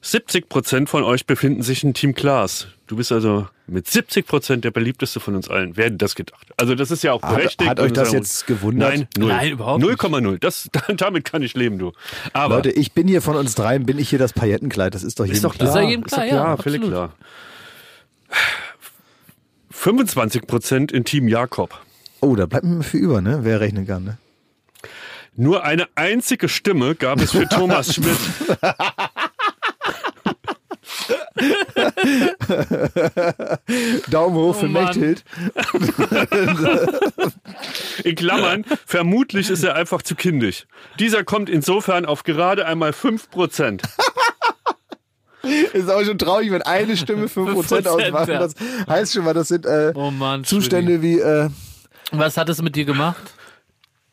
70 Prozent von euch befinden sich in Team Klaas. Du bist also mit 70 Prozent der beliebteste von uns allen. Wer hätte das gedacht? Also das ist ja auch Hat- berechtigt. hat euch und das ist ja- jetzt gewundert? Nein, null. Nein, überhaupt nicht. 0,0. Das, damit kann ich leben, du. Aber Leute, ich bin hier von uns dreien, bin ich hier das Paillettenkleid. Das ist doch jedem ist doch klar. klar. ist ja jedem klar, ist doch ja, klar, völlig absolut. klar. 25 Prozent in Team Jakob. Oh, da bleibt mir für über, ne? Wer rechnen kann, ne? Nur eine einzige Stimme gab es für Thomas Schmidt. Daumen hoch für Oh Mann. Mechthild. In Klammern, vermutlich ist er einfach zu kindisch. Dieser kommt insofern auf gerade einmal 5 Prozent. Ist auch schon traurig, wenn eine Stimme 5% 5%, ausmacht. Das heißt schon mal, das sind äh, Oh Mann. Zustände wie, äh, Was hat es mit dir gemacht?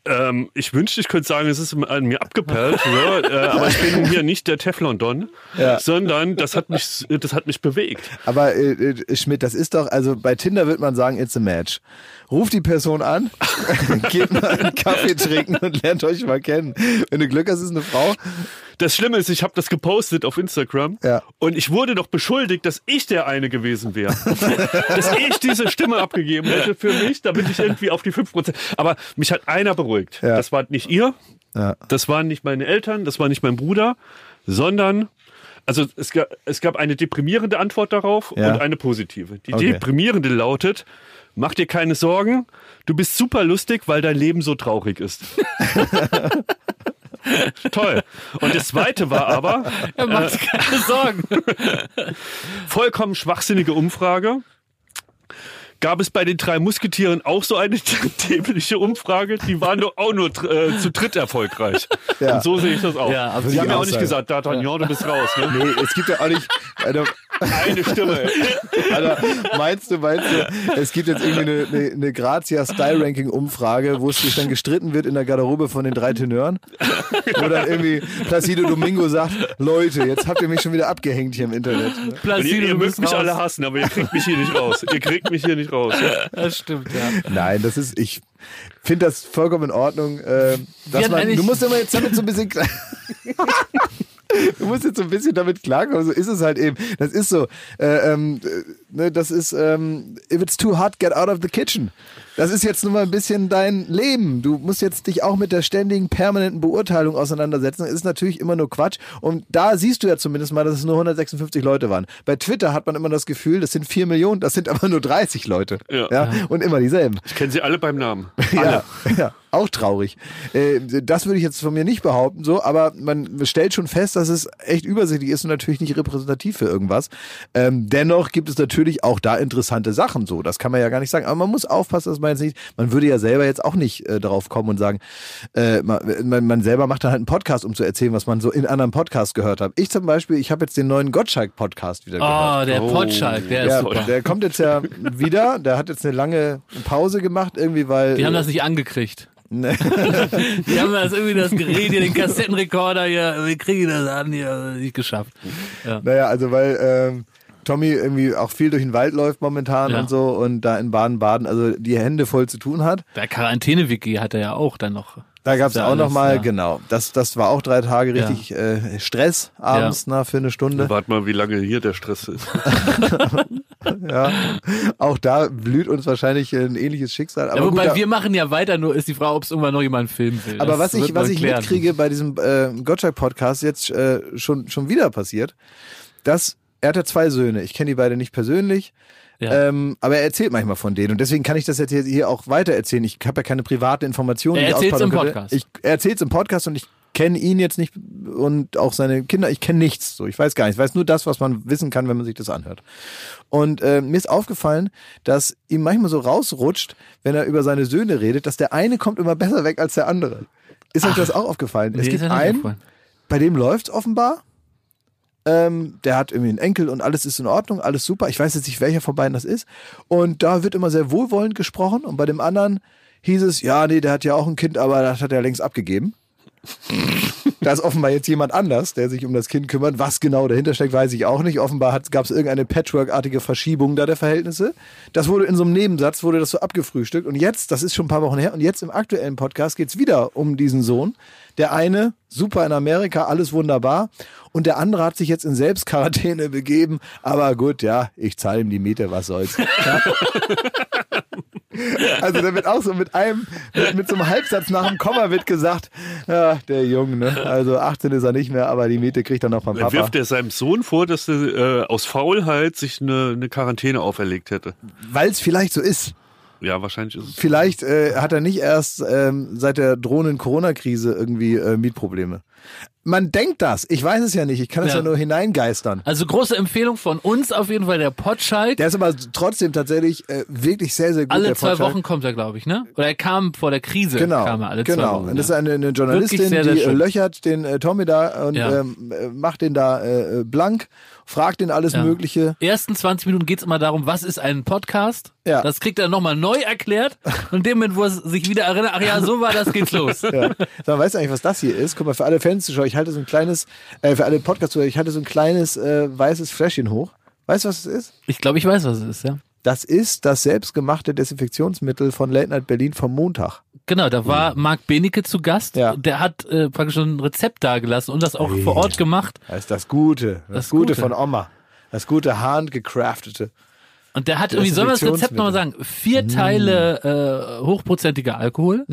Ähm, ich wünschte, ich könnte sagen, es ist an mir abgeperlt, so, äh, aber ich bin hier nicht der Teflon-Don, Ja. sondern das hat mich, das hat mich bewegt. aber äh, äh, Schmidt, das ist doch, also bei Tinder wird man sagen, it's a match. Ruft die Person an, geht mal einen Kaffee trinken und lernt euch mal kennen. Wenn du Glück hast, ist eine Frau. Das Schlimme ist, ich habe das gepostet auf Instagram Ja. und ich wurde doch beschuldigt, dass ich der eine gewesen wäre. dass ich diese Stimme abgegeben hätte für mich, damit ich irgendwie auf die 5%. Aber mich hat einer beruhigt. Ja. Das war nicht ihr, Ja. das waren nicht meine Eltern, das war nicht mein Bruder, sondern also es gab, es gab eine deprimierende Antwort darauf Ja. und eine positive. Die Okay. deprimierende lautet, mach dir keine Sorgen, du bist super lustig, weil dein Leben so traurig ist. Toll. Und das zweite war aber Er macht sich keine Sorgen. vollkommen schwachsinnige Umfrage. Gab es bei den drei Musketieren auch so eine dämliche Umfrage? Die waren doch auch nur äh, zu dritt erfolgreich. Ja. Und so sehe ich das auch. Ja, absolut. Die haben ja auch nicht gesagt, D'Artagnan, du bist raus. Ne? Nee, es gibt ja auch nicht. Also, Eine Stimme. Alter, meinst du, meinst du, es gibt jetzt irgendwie eine, eine, eine Grazia-Style-Ranking-Umfrage, wo es sich dann gestritten wird in der Garderobe von den drei Tenören? Wo dann irgendwie Placido Domingo sagt, Leute, jetzt habt ihr mich schon wieder abgehängt hier im Internet. Ihr, Placido, ihr du mögt bist mich raus. alle hassen, aber ihr kriegt mich hier nicht raus. Ihr kriegt mich hier nicht raus. Das stimmt, ja. Nein, das ist, ich finde das vollkommen in Ordnung. Äh, dass man, du musst immer jetzt damit so ein bisschen. Du musst jetzt so ein bisschen damit klarkommen, so ist es halt eben. Das ist so, äh, ähm, äh, ne, das ist, ähm, if it's too hot, get out of the kitchen. Das ist jetzt nun mal ein bisschen dein Leben. Du musst jetzt dich auch mit der ständigen, permanenten Beurteilung auseinandersetzen. Das ist natürlich immer nur Quatsch. Und da siehst du ja zumindest mal, dass es nur 156 Leute waren. Bei Twitter hat man immer das Gefühl, das sind 4 Millionen, das sind aber nur 30 Leute. Ja. Und immer dieselben. Ich kenne sie alle beim Namen. Ja, ja, auch traurig. Äh, das würde ich jetzt von mir nicht behaupten, so, aber man stellt schon fest, dass es echt übersichtlich ist und natürlich nicht repräsentativ für irgendwas. Ähm, dennoch gibt es natürlich auch da interessante Sachen, so. Das kann man ja gar nicht sagen. Aber man muss aufpassen, dass man jetzt nicht, man würde ja selber jetzt auch nicht äh, darauf kommen und sagen, äh, man, man, selber macht dann halt einen Podcast, um zu erzählen, was man so in anderen Podcasts gehört hat. Ich zum Beispiel, ich habe jetzt den neuen Gottschalk-Podcast wieder gehört. Oh, der Oh. Potschalk, der ist Ja, super. der kommt jetzt ja wieder. Der hat jetzt eine lange Pause gemacht, irgendwie, weil. Die haben das nicht angekriegt. Ne. Die haben das irgendwie das Gerät hier, den Kassettenrekorder hier, wir kriegen das an, hier, nicht geschafft. Ja. Naja, also weil ähm, Tommy irgendwie auch viel durch den Wald läuft momentan Ja. und so und da in Baden-Baden also die Hände voll zu tun hat. Der Quarantäne-Wiki hat er ja auch dann noch. Da gab es ja auch noch alles, mal ja. genau, das, das war auch drei Tage Ja. richtig äh, Stress abends na, für eine Stunde. Warte mal, wie lange hier der Stress ist. Ja. Auch da blüht uns wahrscheinlich ein ähnliches Schicksal. Aber, Ja, wobei gut, wir machen ja weiter, nur ist die Frage, ob es irgendwann noch jemand filmen will. aber Das was ich, was ich klären. mitkriege bei diesem äh, Gottschalk-Podcast jetzt äh, schon, schon wieder passiert, dass er hat ja zwei Söhne. Ich kenne die beide nicht persönlich. Ja. Ähm, aber er erzählt manchmal von denen und deswegen kann ich das jetzt hier- auch weiter erzählen. Ich habe ja keine privaten Informationen. Er erzählt's ausplaudern im. Podcast. Ich, er erzählt es im Podcast und ich kenne ihn jetzt nicht und auch seine Kinder. Ich kenne nichts. So, ich weiß gar nicht. Ich weiß nur das, was man wissen kann, wenn man sich das anhört. Und äh, mir ist aufgefallen, dass ihm manchmal so rausrutscht, wenn er über seine Söhne redet, dass der eine kommt immer besser weg als der andere. Ist euch das auch aufgefallen? Es gibt einen, bei dem läuft's offenbar. Ähm, der hat irgendwie einen Enkel und alles ist in Ordnung, alles super. Ich weiß jetzt nicht, welcher von beiden das ist. Und da wird immer sehr wohlwollend gesprochen. Und bei dem anderen hieß es, ja, nee, der hat ja auch ein Kind, aber das hat er längst abgegeben. Da ist offenbar jetzt jemand anders, der sich um das Kind kümmert. Was genau dahinter steckt, weiß ich auch nicht. Offenbar gab es irgendeine Patchwork-artige Verschiebung da der Verhältnisse. Das wurde in so einem Nebensatz, wurde das so abgefrühstückt. Und jetzt, das ist schon ein paar Wochen her, und jetzt im aktuellen Podcast geht's wieder um diesen Sohn. Der eine, super in Amerika, alles wunderbar. Und der andere hat sich jetzt in Selbstquarantäne begeben. Aber gut, ja, ich zahle ihm die Miete, was soll's. Ja. Also da wird auch so mit einem, mit, mit so einem Halbsatz nach dem Komma wird gesagt, ja, der Junge, ne? Also 18 ist er nicht mehr, aber die Miete kriegt er noch Dann Papa. wirft er seinem Sohn vor, dass er äh, aus Faulheit sich eine, eine Quarantäne auferlegt hätte. Weil es vielleicht so ist. Ja, wahrscheinlich ist es. Vielleicht äh, hat er nicht erst ähm, seit der drohenden Corona-Krise irgendwie äh, Mietprobleme. Man denkt das. Ich weiß es ja nicht. Ich kann es ja. Ja. nur hineingeistern. Also große Empfehlung von uns auf jeden Fall der Potschalk. Der ist aber trotzdem tatsächlich äh, wirklich sehr, sehr gut. alle der zwei Potschalk. Wochen kommt er, glaube ich, ne? Oder er kam vor der Krise. Genau, Kam er alle genau. zwei Wochen. und das ist eine, eine Journalistin, sehr, sehr die äh, schön. löchert den äh, Tommy da und Ja. ähm, äh, macht den da äh, äh, blank, fragt ihn alles Ja. Mögliche. ersten 20 Minuten geht's immer darum, was ist ein Podcast? Ja. Das kriegt er nochmal neu erklärt. Und in dem Moment, wo er sich wieder erinnert, ach ja, so war das, geht's los. Ja. Mal, weißt du eigentlich, was das hier ist? Guck mal, für alle Fans-Zuschauer, ich halte so ein kleines, äh, für alle Podcast-Zuschauer, ich halte so ein kleines äh, weißes Fläschchen hoch. Weißt du, was es ist? Ich glaube, ich weiß, was es ist, ja. Das ist das selbstgemachte Desinfektionsmittel von Late Night Berlin vom Montag. Genau, da war Marc Benecke zu Gast. Ja. Der hat äh, praktisch schon ein Rezept dagelassen und das auch vor Ort gemacht. Das ist das Gute. Das, Das Gute, Gute. von Oma. Das gute handgecraftete. Und der hat irgendwie, sollen wir das Rezept nochmal sagen? Vier Teile äh, hochprozentiger Alkohol,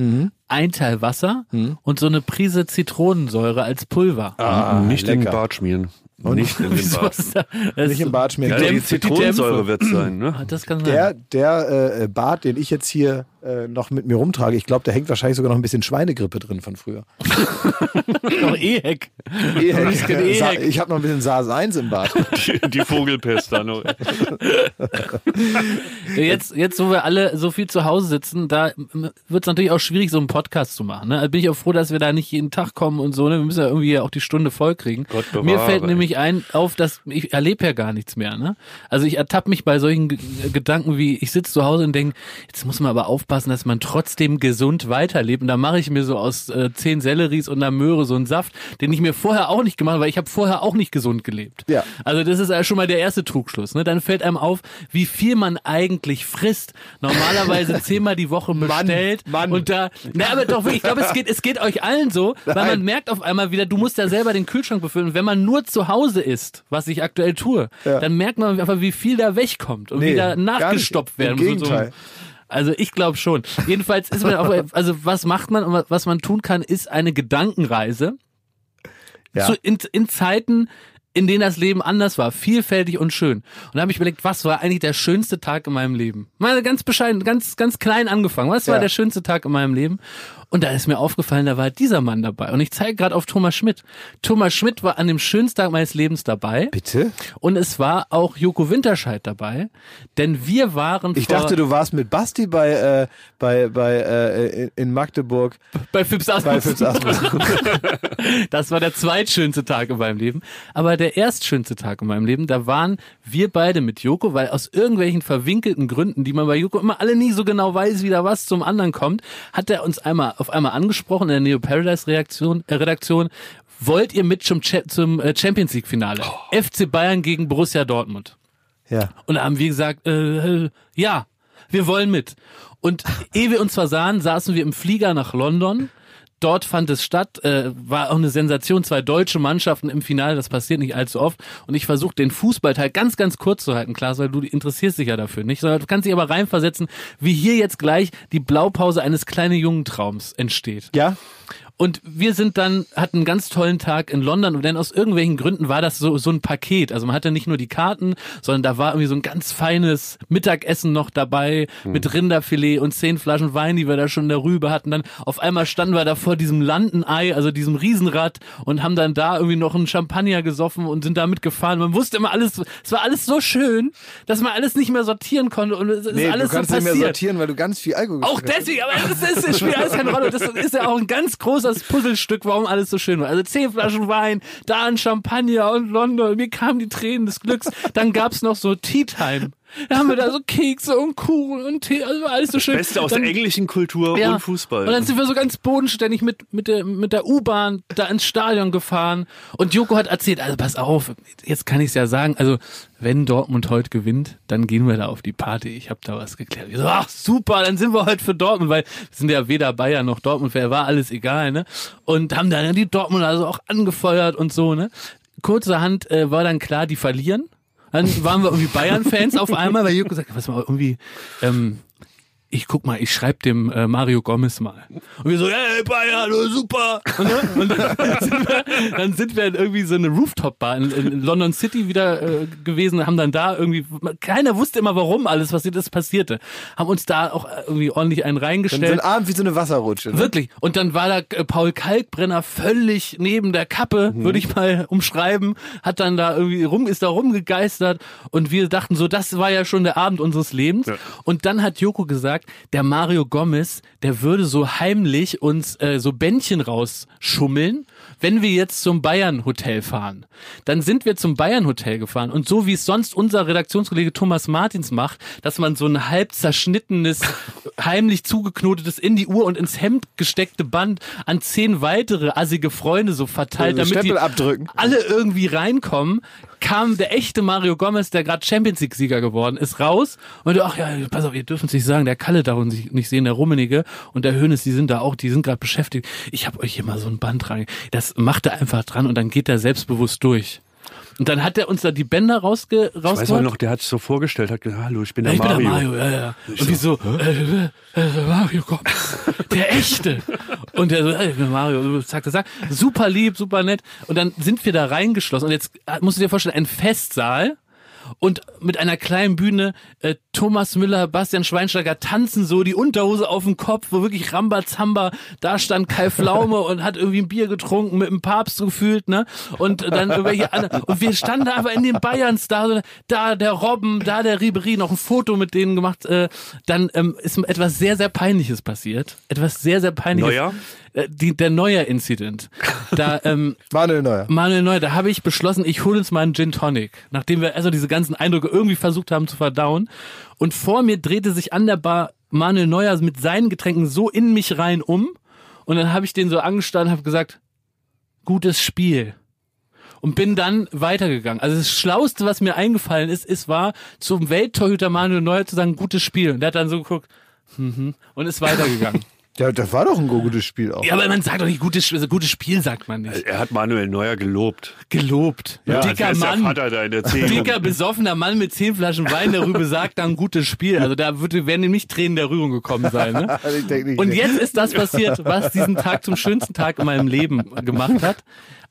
ein Teil Wasser und so eine Prise Zitronensäure als Pulver. Ah, nicht in den lecker. Bart schmieren. Nicht in den Bart. da- Nicht im Bart schmieren. Ja, die die Zitronensäure wird sein, ne? Ah, Das kann sein. Der, der äh, Bart, den ich jetzt hier äh, noch mit mir rumtrage. Ich glaube, da hängt wahrscheinlich sogar noch ein bisschen Schweinegrippe drin von früher. Noch Ehek. Ehek. Ehek. Ich habe noch ein bisschen SARS 1 im Bad. Die, die Vogelpest da noch. Jetzt, jetzt, wo wir alle so viel zu Hause sitzen, da wird es natürlich auch schwierig, so einen Podcast zu machen. Ne? Da bin ich auch froh, dass wir da nicht jeden Tag kommen und so. Ne? Wir müssen ja irgendwie auch die Stunde voll kriegen. Gott bewahre, Mir fällt ey. nämlich ein, auf, dass ich erlebe ja gar nichts mehr. Ne? Also ich ertappe mich bei solchen G Gedanken wie, ich sitze zu Hause und denke, jetzt muss man aber aufpassen, dass man trotzdem gesund weiterlebt. Und da mache ich mir so aus äh, zehn Selleries und einer Möhre so einen Saft, den ich mir vorher auch nicht gemacht habe, weil ich habe vorher auch nicht gesund gelebt. Ja. Also das ist ja schon mal der erste Trugschluss. Ne? Dann fällt einem auf, wie viel man eigentlich frisst. Normalerweise zehnmal die Woche bestellt. Mann. Und da, na, aber doch, ich glaube, es geht, es geht euch allen so, weil man Nein. merkt auf einmal wieder, du musst ja selber den Kühlschrank befüllen. Und wenn man nur zu Hause isst, was ich aktuell tue, Ja. dann merkt man einfach, wie viel da wegkommt und Nee, nachgestopft Im werden muss. Gegenteil. Also ich glaube schon. Jedenfalls ist man auch, also was macht man und was man tun kann, ist eine Gedankenreise Ja. zu, in, in Zeiten, in denen das Leben anders war, vielfältig und schön. Und da habe ich überlegt, was war eigentlich der schönste Tag in meinem Leben? Mal ganz bescheiden, ganz ganz klein angefangen. Was war Ja. der schönste Tag in meinem Leben? Und da ist mir aufgefallen, da war dieser Mann dabei. Und ich zeige gerade auf Thomas Schmidt. Thomas Schmidt war an dem schönsten Tag meines Lebens dabei. Bitte? Und es war auch Joko Winterscheid dabei. Denn wir waren Ich dachte, du warst mit Basti bei, äh, bei, bei äh, in- Magdeburg bei Fips bei Asmus. Fitz Asmus. Das war der zweitschönste Tag in meinem Leben. Aber der erstschönste Tag in meinem Leben, da waren wir beide mit Joko, weil aus irgendwelchen verwinkelten Gründen, die man bei Joko immer alle nie so genau weiß, wie da was zum anderen kommt, hat er uns einmal auf einmal angesprochen in der Neo Paradise Reaktion, äh, Redaktion. Wollt ihr mit zum, zum äh, Champions League Finale? FC Bayern gegen Borussia Dortmund. ja. Und da haben wir gesagt, äh, äh, ja, wir wollen mit. Und ehe wir uns versahen, saßen wir im Flieger nach London. Dort fand es statt, äh, war auch eine Sensation, zwei deutsche Mannschaften im Finale, das passiert nicht allzu oft. Und ich versuche den Fußballteil ganz, ganz kurz zu halten, Klaas, weil du interessierst dich ja dafür nicht, sondern du kannst dich aber reinversetzen, wie hier jetzt gleich die Blaupause eines kleinen Jungentraums entsteht. Ja? Und wir sind dann, hatten einen ganz tollen Tag in London und dann aus irgendwelchen Gründen war das so, so ein Paket. Also man hatte nicht nur die Karten, sondern da war irgendwie so ein ganz feines Mittagessen noch dabei mit Rinderfilet und zehn Flaschen Wein, die wir da schon darüber hatten. Dann auf einmal standen wir da vor diesem Landenei, also diesem Riesenrad und haben dann da irgendwie noch einen Champagner gesoffen und sind damit gefahren. Man wusste immer alles, es war alles so schön, dass man alles nicht mehr sortieren konnte und es ist Nee, alles du kannst so nicht mehr sortieren, weil du ganz viel Alkohol Auch deswegen, aber das, ist, das spielt alles keine Rolle. Das ist ja auch ein ganz großes Puzzlestück, warum alles so schön war. Also zehn Flaschen Wein, da ein Champagner und London. Mir kamen die Tränen des Glücks. Dann gab's noch so Tea Time. Da haben wir da so Kekse und Kuchen und Tee, also alles so schön. Beste aus dann, der englischen Kultur ja. und Fußball. Und dann sind wir so ganz bodenständig mit, mit der, mit der U-Bahn da ins Stadion gefahren. Und Joko hat erzählt, also pass auf, jetzt kann ich es ja sagen, also wenn Dortmund heute gewinnt, dann gehen wir da auf die Party. Ich habe da was geklärt. Ich so, ach super, dann sind wir heute für Dortmund, weil wir sind ja weder Bayern noch Dortmund, wer war alles egal, ne? Und haben dann die Dortmund also auch angefeuert und so, ne? Kurzerhand äh, war dann klar, die verlieren. Dann waren wir irgendwie Bayern-Fans auf einmal, weil Joko gesagt hat, was mal irgendwie, ähm, ich guck mal, ich schreib dem äh, Mario Gomez mal. Und wir so, hey Bayern, oh, super. Und, ne? und dann, sind wir, dann sind wir in irgendwie so eine Rooftop-Bar in, in London City wieder äh, gewesen, haben dann da irgendwie, keiner wusste immer, warum alles passiert ist, passierte. Haben uns da auch irgendwie ordentlich einen Dann so reingestellt. ein Abend wie so eine Wasserrutsche. Ne? Wirklich. Und dann war da äh, Paul Kalkbrenner völlig neben der Kappe, würde ich mal umschreiben, hat dann da irgendwie rum, ist da rumgegeistert und wir dachten so, das war ja schon der Abend unseres Lebens. Und dann hat Joko gesagt, der Mario Gomez, der würde so heimlich uns äh, so Bändchen rausschummeln, wenn wir jetzt zum Bayern Hotel fahren. Dann sind wir zum Bayern Hotel gefahren und so wie es sonst unser Redaktionskollege Thomas Martins macht, dass man so ein halb zerschnittenes, heimlich zugeknotetes in die Uhr und ins Hemd gesteckte Band an zehn weitere assige Freunde so verteilt, Also damit die alle irgendwie reinkommen, kam der echte Mario Gomez, der gerade Champions League Sieger geworden ist, raus und ach ja, pass auf, ihr dürft es nicht sagen, der Kalle darf uns nicht sehen, der Rummenige und der Hönes, die sind da auch, die sind gerade beschäftigt. Ich habe euch hier mal so ein Band dran. Das macht er einfach dran und dann geht er selbstbewusst durch. Und dann hat er uns da die Bänder rausge ich weiß auch rausgeholt. noch, der hat sich so vorgestellt, hat gesagt, hallo, ich bin der Ja, ich Mario. bin der Mario, ja, ja. Und die so, äh, äh, äh, Mario, komm, der echte. Und der so, ey, ich bin Mario, zack, zack, zack. Super lieb, super nett. Und dann sind wir da reingeschlossen. Und jetzt musst du dir vorstellen, ein Festsaal und mit einer kleinen Bühne äh, Thomas Müller, Bastian Schweinsteiger tanzen so die Unterhose auf dem Kopf, wo wirklich Rambazamba, da stand Kai Pflaume und hat irgendwie ein Bier getrunken mit dem Papst gefühlt, ne? Und dann irgendwelche andere, und wir standen da aber in den Bayerns da, da der Robben, da der Ribery, noch ein Foto mit denen gemacht, äh, dann ähm, ist etwas sehr, sehr Peinliches passiert. Etwas sehr, sehr Peinliches. Neuer? Äh, die, der Neuer-Incident. Da, ähm, Manuel Neuer. Manuel Neuer, da habe ich beschlossen, ich hole uns mal einen Gin Tonic, nachdem wir also diese ganzen Eindrücke irgendwie versucht haben zu verdauen. Und vor mir drehte sich an der Bar Manuel Neuer mit seinen Getränken so in mich rein um. Und dann habe ich den so angestanden und habe gesagt, gutes Spiel. Und bin dann weitergegangen. Also das Schlauste, was mir eingefallen ist, ist war, zum Welttorhüter Manuel Neuer zu sagen, gutes Spiel. Und der hat dann so geguckt, mhm, und ist weitergegangen. Ja, das war doch ein gutes Spiel auch. ja, aber man sagt doch nicht gutes, also gutes Spiel, sagt man nicht. Er hat Manuel Neuer gelobt. Gelobt. Ja, Dicker als wär's Mann. Der Vater da in der dicker, besoffener Mann mit zehn Flaschen Wein darüber sagt dann gutes Spiel. Also da würde, werden ihm nicht Tränen der Rührung gekommen sein. Ne? Also ich denk nicht, Und jetzt ist das passiert, was diesen Tag zum schönsten Tag in meinem Leben gemacht hat.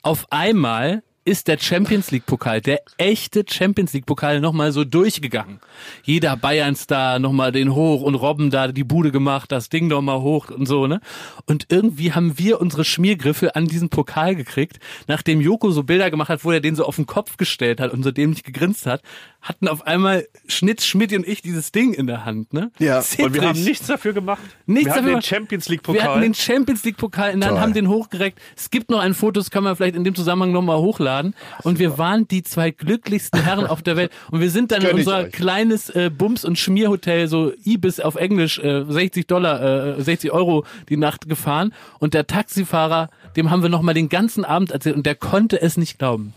Auf einmal ist der Champions League Pokal, der echte Champions League Pokal nochmal so durchgegangen. Jeder Bayern-Star nochmal den hoch und Robben da die Bude gemacht, das Ding nochmal hoch und so, ne? Und irgendwie haben wir unsere Schmiergriffe an diesen Pokal gekriegt, nachdem Joko so Bilder gemacht hat, wo er den so auf den Kopf gestellt hat und so dämlich gegrinst hat, hatten auf einmal Schnitz, Schmidt und ich dieses Ding in der Hand, ne? Ja. Und wir haben nichts dafür gemacht. Nichts wir hatten dafür den. Champions League Wir hatten Pokal. den Champions League Pokal in der Hand, Toll. haben den hochgereckt. Es gibt noch ein Foto, das kann man vielleicht in dem Zusammenhang nochmal hochladen. Und wir waren die zwei glücklichsten Herren auf der Welt. Und wir sind dann in unser kleines äh, Bums- und Schmierhotel, so Ibis auf Englisch, äh, 60 Dollar, äh, 60 Euro die Nacht gefahren. Und der Taxifahrer, dem haben wir nochmal den ganzen Abend erzählt und der konnte es nicht glauben.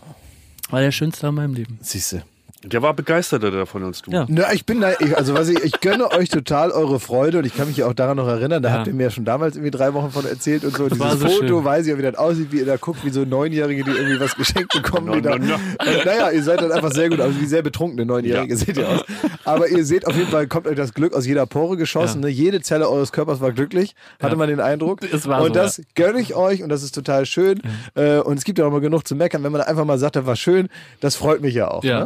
War der schönste Tag in meinem Leben. Siehste. Der war begeisterter davon als du. Ja. Na, ich bin da, ich, also was ich, ich gönne euch total eure Freude und ich kann mich ja auch daran noch erinnern, da Ja. habt ihr mir ja schon damals irgendwie drei Wochen von erzählt und so. Dieses war so Foto, schön. weiß ich ja, wie das aussieht, wie ihr da guckt, wie so Neunjährige, die irgendwie was geschenkt bekommen. No, no, no. Und, naja, ihr seid dann einfach sehr gut, also wie sehr betrunkene Neunjährige Ja. seht ihr aus. Aber ihr seht auf jeden Fall, kommt euch das Glück aus jeder Pore geschossen. Ja. Ne? Jede Zelle eures Körpers war glücklich, hatte Ja. man den Eindruck. Es war und so, das gönne ich euch und das ist total schön. Äh, und es gibt ja auch mal genug zu meckern, wenn man einfach mal sagt, das war schön, das freut mich ja auch. Ja. Ne?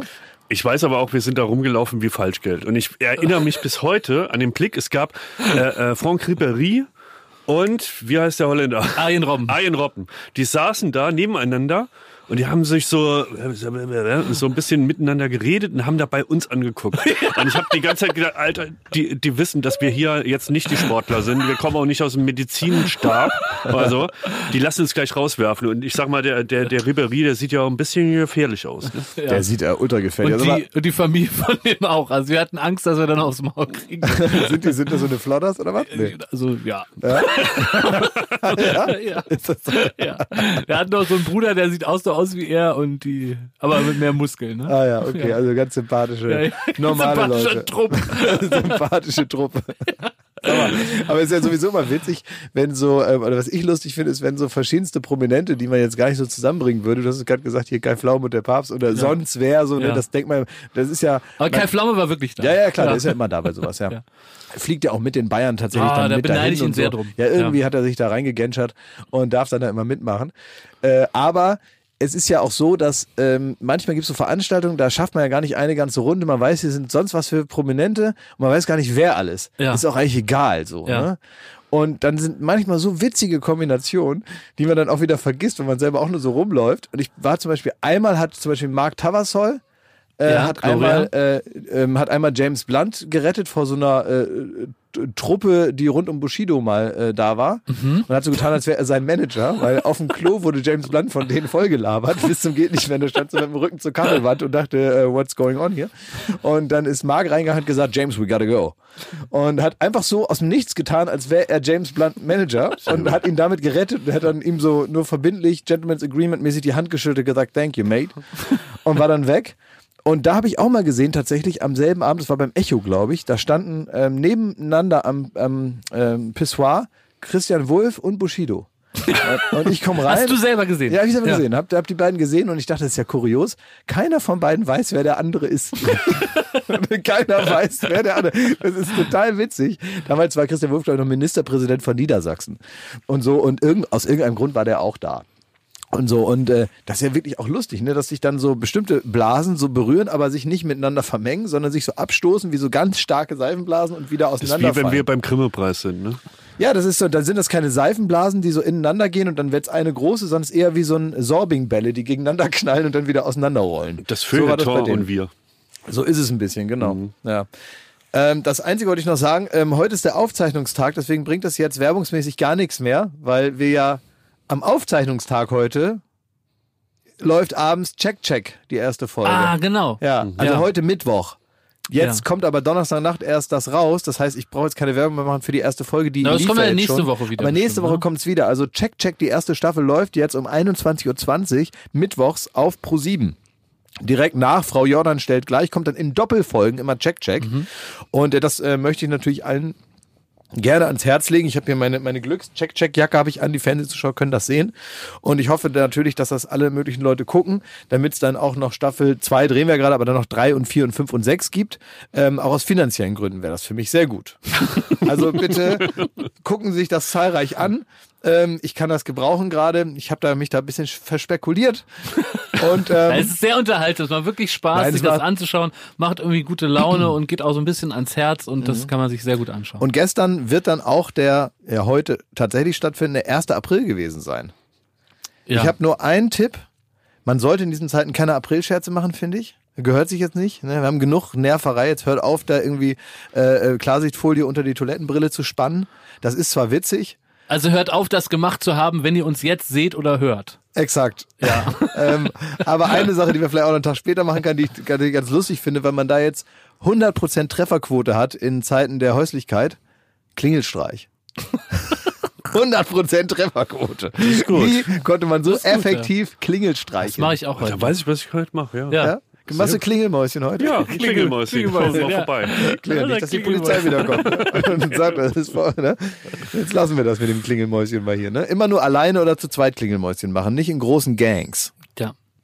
Ich weiß aber auch, wir sind da rumgelaufen wie Falschgeld. Und ich erinnere mich bis heute an den Blick. Es gab äh, äh, Franck Ribéry und wie heißt der Holländer? Arjen Robben. Arjen Robben. Die saßen da nebeneinander und die haben sich so so ein bisschen miteinander geredet und haben dabei uns angeguckt. Und ich habe die ganze Zeit gedacht, Alter, die, die wissen, dass wir hier jetzt nicht die Sportler sind. Wir kommen auch nicht aus dem Medizinstab. Also, die lassen uns gleich rauswerfen. Und ich sag mal, der, der, der Ribéry, der sieht ja auch ein bisschen gefährlich aus. Ne? Der sieht ja ultra gefährlich Und aus. die, und die Familie von dem auch. Also wir hatten Angst, dass wir dann aufs Maul kriegen. Sind, die, sind das so eine Flodders oder was? Nee. Also ja. Ja? ja. Ist das so? ja. Der hat noch so einen Bruder, der sieht auch so aus wie er und die, aber mit mehr Muskeln, ne? Ah ja, okay, also ganz sympathische, Ja, ja. normale Sympathischer Leute. Trupp. sympathische Truppe. Aber, aber es ist ja sowieso immer witzig, wenn so, ähm, oder was ich lustig finde, ist, wenn so verschiedenste Prominente, die man jetzt gar nicht so zusammenbringen würde, du hast es gerade gesagt, hier Kai Pflaume und der Papst oder sonst wer, so, ne, Ja. das denkt man, das ist ja. Aber Kai Pflaume war wirklich da. Ja, ja, klar, der ist ja immer da bei sowas, ja. Ja. Fliegt ja auch mit den Bayern tatsächlich Ah, dann da mit beneide dahin ich ihn und sehr so. drum. Ja, irgendwie Ja. hat er sich da reingegenschert und darf dann da immer mitmachen. Äh, aber es ist ja auch so, dass ähm, manchmal gibt es so Veranstaltungen, da schafft man ja gar nicht eine ganze Runde. Man weiß, hier sind sonst was für Prominente und man weiß gar nicht, wer alles. Ja. Ist auch eigentlich egal so. Ja. Ne? Und dann sind manchmal so witzige Kombinationen, die man dann auch wieder vergisst, wenn man selber auch nur so rumläuft. Und ich war zum Beispiel, einmal hat zum Beispiel Mark Tavassol, äh, Ja, hat, Gloria. einmal, äh, ähm, hat einmal James Blunt gerettet vor so einer äh, Truppe, die rund um Bushido mal äh, da war. Mhm. Und hat so getan, als wäre er sein Manager, weil auf dem Klo wurde James Blunt von denen vollgelabert, bis zum geht nicht mehr. Der stand so mit dem Rücken zur Kachelwand und dachte, äh, what's going on here? Und dann ist Mark reingegangen und gesagt, James, we gotta go. Und hat einfach so aus dem Nichts getan, als wäre er James Blunt Manager und hat ihn damit gerettet und hat dann ihm so nur verbindlich, Gentleman's Agreement mäßig die Hand geschüttelt und gesagt, thank you, mate. Und war dann weg. Und da habe ich auch mal gesehen, tatsächlich am selben Abend, das war beim Echo, glaube ich, da standen ähm, nebeneinander am, am ähm, Pissoir Christian Wulff und Bushido. Und- ich komme rein. Hast du selber gesehen? Ja, hab ich selber gesehen. Hab, hab die beiden gesehen und ich dachte, das ist ja kurios. Keiner von beiden weiß, wer der andere ist. Keiner weiß, wer der andere Das ist total witzig. Damals war Christian Wulff, glaube ich, noch Ministerpräsident von Niedersachsen. Und so, und irgend, aus irgendeinem Grund war der auch da. Und so, und äh, das ist ja wirklich auch lustig, ne, dass sich dann so bestimmte Blasen so berühren, aber sich nicht miteinander vermengen, sondern sich so abstoßen wie so ganz starke Seifenblasen und wieder ist wie wenn wir beim Grimme-Preis sind, ne? Ja, das ist so, dann sind das keine Seifenblasen, die so ineinander gehen und dann wird's eine große, sondern es eher wie so ein Sorbingbälle, die gegeneinander knallen und dann wieder auseinanderrollen. Das so Feuilleton denen. und wir. So ist es ein bisschen, genau. Ja. Ähm, das Einzige wollte ich noch sagen, ähm, heute ist der Aufzeichnungstag, deswegen bringt das jetzt werbungsmäßig gar nichts mehr, weil wir ja am Aufzeichnungstag heute läuft abends Check Check, die erste Folge. Ah, genau. Ja, also Ja. heute Mittwoch. Jetzt Ja. kommt aber Donnerstagnacht erst das raus. Das heißt, ich brauche jetzt keine Werbung mehr machen für die erste Folge, die Na, das kommt ja nächste schon. Woche wieder Aber nächste bestimmt, Woche ne? kommt's wieder. Also Check Check, die erste Staffel läuft jetzt um 21.20 Uhr mittwochs auf Pro7. Direkt nach Frau Jordan stellt gleich, kommt dann in Doppelfolgen immer Check Check. Mhm. Und äh, das äh, möchte ich natürlich allen gerne ans Herz legen. Ich habe hier meine, meine Glücks-Check-Check-Jacke habe ich an. Die Fernsehzuschauer können das sehen. Und ich hoffe natürlich, dass das alle möglichen Leute gucken, damit es dann auch noch Staffel 2 drehen wir gerade, aber dann noch 3 und 4 und 5 und 6 gibt. Ähm, auch aus finanziellen Gründen wäre das für mich sehr gut. Also bitte gucken Sie sich das zahlreich an. Ähm, ich kann das gebrauchen gerade. Ich habe da mich da ein bisschen verspekuliert. Und ähm, Es ist sehr unterhaltsam, es macht wirklich Spaß, Nein, sich das anzuschauen, macht irgendwie gute Laune und geht auch so ein bisschen ans Herz und das kann man sich sehr gut anschauen. Und gestern wird dann auch der ja heute tatsächlich stattfindende 1. April gewesen sein. ja. Ich habe nur einen Tipp. Man sollte in diesen Zeiten keine Aprilscherze machen, finde ich. Gehört sich jetzt nicht. Ne? Wir haben genug Nerverei. Jetzt hört auf, da irgendwie äh, äh, Klarsichtfolie unter die Toilettenbrille zu spannen. Das ist zwar witzig. Also hört auf, das gemacht zu haben, wenn ihr uns jetzt seht oder hört. Exakt. Ja. ähm, aber eine Sache, die wir vielleicht auch einen Tag später machen kann, die ich, die ich ganz lustig finde, weil man da jetzt 100% Trefferquote hat in Zeiten der Häuslichkeit. Klingelstreich. 100% Trefferquote. gut. Wie konnte man so effektiv Klingelstreich? Das mache ich auch heute. Da weiß ich, was ich heute mache, ja. Ja. Ja? Machst du Klingelmäuschen heute? Ja, Klingelmäuschen. Kommen wir mal ja. vorbei. Klingel nicht, dass die Polizei wiederkommt. Und sagt, das ist voll, ne? Jetzt lassen wir das mit dem Klingelmäuschen mal hier. Ne? Immer nur alleine oder zu zweit Klingelmäuschen machen, nicht in großen Gangs.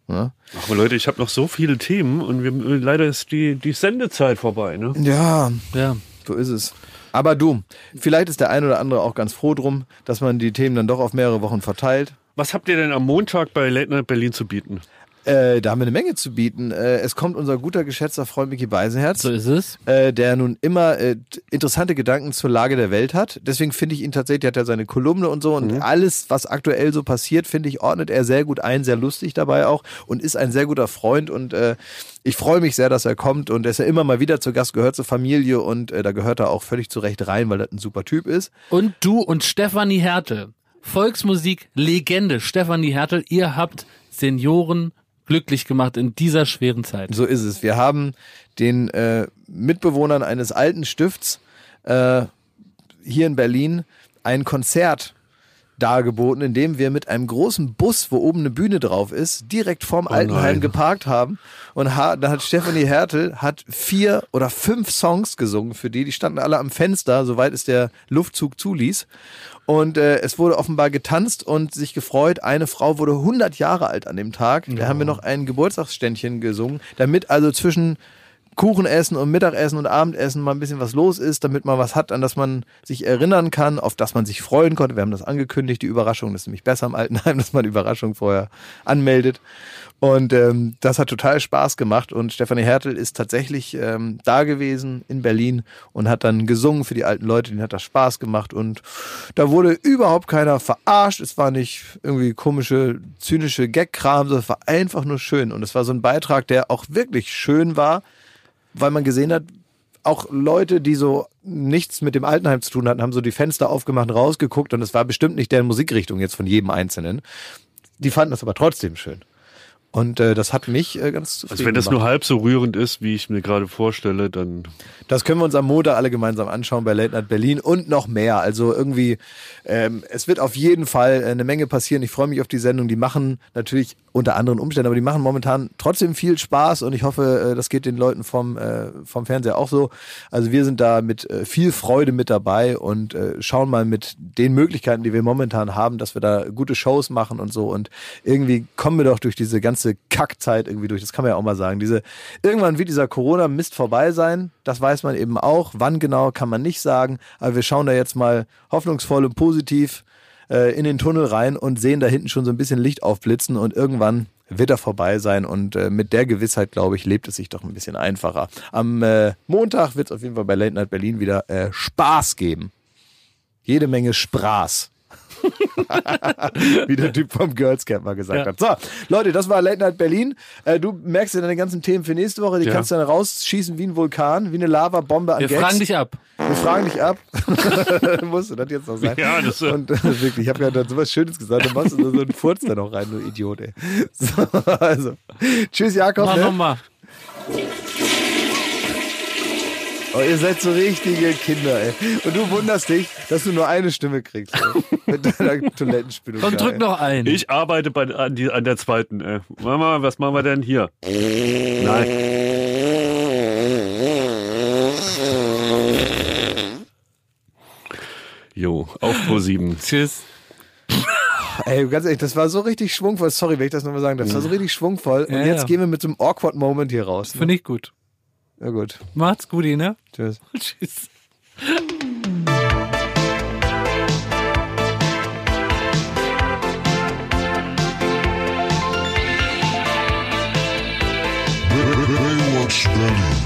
Ja. Ach, aber Leute, ich habe noch so viele Themen und wir, leider ist die, die Sendezeit vorbei, ne? Ja, Ja. so ist es. Aber du, vielleicht ist der ein oder andere auch ganz froh drum, dass man die Themen dann doch auf mehrere Wochen verteilt. Was habt ihr denn am Montag bei Late Night Berlin zu bieten? Äh, da haben wir eine Menge zu bieten. Äh, es kommt unser guter, geschätzter Freund Micky Beisenherz. So ist es. äh, der nun immer äh, interessante Gedanken zur Lage der Welt hat. Deswegen finde ich ihn tatsächlich, hat er seine Kolumne und so und alles, was aktuell so passiert, finde ich, ordnet er sehr gut ein, sehr lustig dabei auch und ist ein sehr guter Freund und äh, ich freue mich sehr, dass er kommt und er ist ja immer mal wieder zu Gast, gehört zur Familie und äh, da gehört er auch völlig zurecht rein, weil er ein super Typ ist. Und du und Stefanie Hertel. Volksmusik Legende Stefanie Hertel, ihr habt Senioren glücklich gemacht in dieser schweren Zeit. So ist es. Wir haben den äh, Mitbewohnern eines alten Stifts äh, hier in Berlin ein Konzert dargeboten, in dem wir mit einem großen Bus, wo oben eine Bühne drauf ist, direkt vorm Altenheim nein. geparkt haben. Und ha da hat Stephanie Hertel hat vier oder fünf Songs gesungen für die. Die standen alle am Fenster, soweit es der Luftzug zuließ. Und äh, es wurde offenbar getanzt und sich gefreut. Eine Frau wurde 100 Jahre alt an dem Tag. Da haben wir noch ein Geburtstagsständchen gesungen, damit also zwischen Kuchenessen und Mittagessen und Abendessen mal ein bisschen was los ist, damit man was hat, an das man sich erinnern kann, auf das man sich freuen konnte. Wir haben das angekündigt, die Überraschung. Das ist nämlich besser im Altenheim, dass man Überraschung vorher anmeldet. Und ähm, das hat total Spaß gemacht. Und Stefanie Hertel ist tatsächlich ähm, da gewesen in Berlin und hat dann gesungen für die alten Leute. Denen hat das Spaß gemacht. Und da wurde überhaupt keiner verarscht. Es war nicht irgendwie komische, zynische Gag-Kram, sondern es war einfach nur schön. Und es war so ein Beitrag, der auch wirklich schön war, weil man gesehen hat, auch Leute, die so nichts mit dem Altenheim zu tun hatten, haben so die Fenster aufgemacht, rausgeguckt und es war bestimmt nicht deren Musikrichtung jetzt von jedem Einzelnen. Die fanden das aber trotzdem schön. Und äh, das hat mich äh, ganz zufrieden Also wenn das gemacht. nur halb so rührend ist, wie ich mir gerade vorstelle, dann Das können wir uns am Montag alle gemeinsam anschauen bei Late Night Berlin und noch mehr. Also irgendwie, ähm, es wird auf jeden Fall äh, eine Menge passieren. Ich freue mich auf die Sendung. Die machen natürlich unter anderen Umständen, aber die machen momentan trotzdem viel Spaß und ich hoffe, äh, das geht den Leuten vom, äh, vom Fernseher auch so. Also wir sind da mit äh, viel Freude mit dabei und schauen mal mit den Möglichkeiten, die wir momentan haben, dass wir da gute Shows machen und so. Und irgendwie kommen wir doch durch diese ganze Kackzeit irgendwie durch. Das kann man ja auch mal sagen. Diese, irgendwann wird dieser Corona-Mist vorbei sein. Das weiß man eben auch. Wann genau, kann man nicht sagen. Aber wir schauen da jetzt mal hoffnungsvoll und positiv äh, in den Tunnel rein und sehen da hinten schon so ein bisschen Licht aufblitzen und irgendwann wird er vorbei sein und äh, mit der Gewissheit, glaube ich, lebt es sich doch ein bisschen einfacher. Am äh, Montag wird es auf jeden Fall bei Late Night Berlin wieder äh, Spaß geben. Jede Menge Spaß. Wie der Typ vom Girls Camp mal gesagt Ja. hat. So, Leute, das war Late Night Berlin. Äh, du merkst ja deine ganzen Themen für nächste Woche. Die Ja. kannst du dann rausschießen wie ein Vulkan, wie eine Lavabombe an Wir Gags. fragen dich ab. Wir fragen dich ab. Musste das jetzt noch sein? Ja, das, äh, Und äh, wirklich, ich habe ja dann sowas Schönes gesagt. Dann machst du so einen Furz da noch rein, du Idiot, ey. So, also. Tschüss, Jakob. Mach Ne? nochmal. Oh, ihr seid so richtige Kinder, ey. Und du wunderst dich, dass du nur eine Stimme kriegst. Ey. Mit deiner Toilettenspülung. Komm, drück ey. noch ein. Ich arbeite bei, an, die, an der zweiten. Äh. Mama, was machen wir denn hier? Nein. Jo, auf Pro 7. Tschüss. Ey, ganz ehrlich, das war so richtig schwungvoll. Sorry, wenn ich das nochmal sagen darf. Das war so richtig schwungvoll. Und Ja, jetzt ja. gehen wir mit so einem awkward Moment hier raus. Ne? Finde ich gut. Ja, gut. Macht's gut, ne? Tschüss. Tschüss. Baywatch Berlin.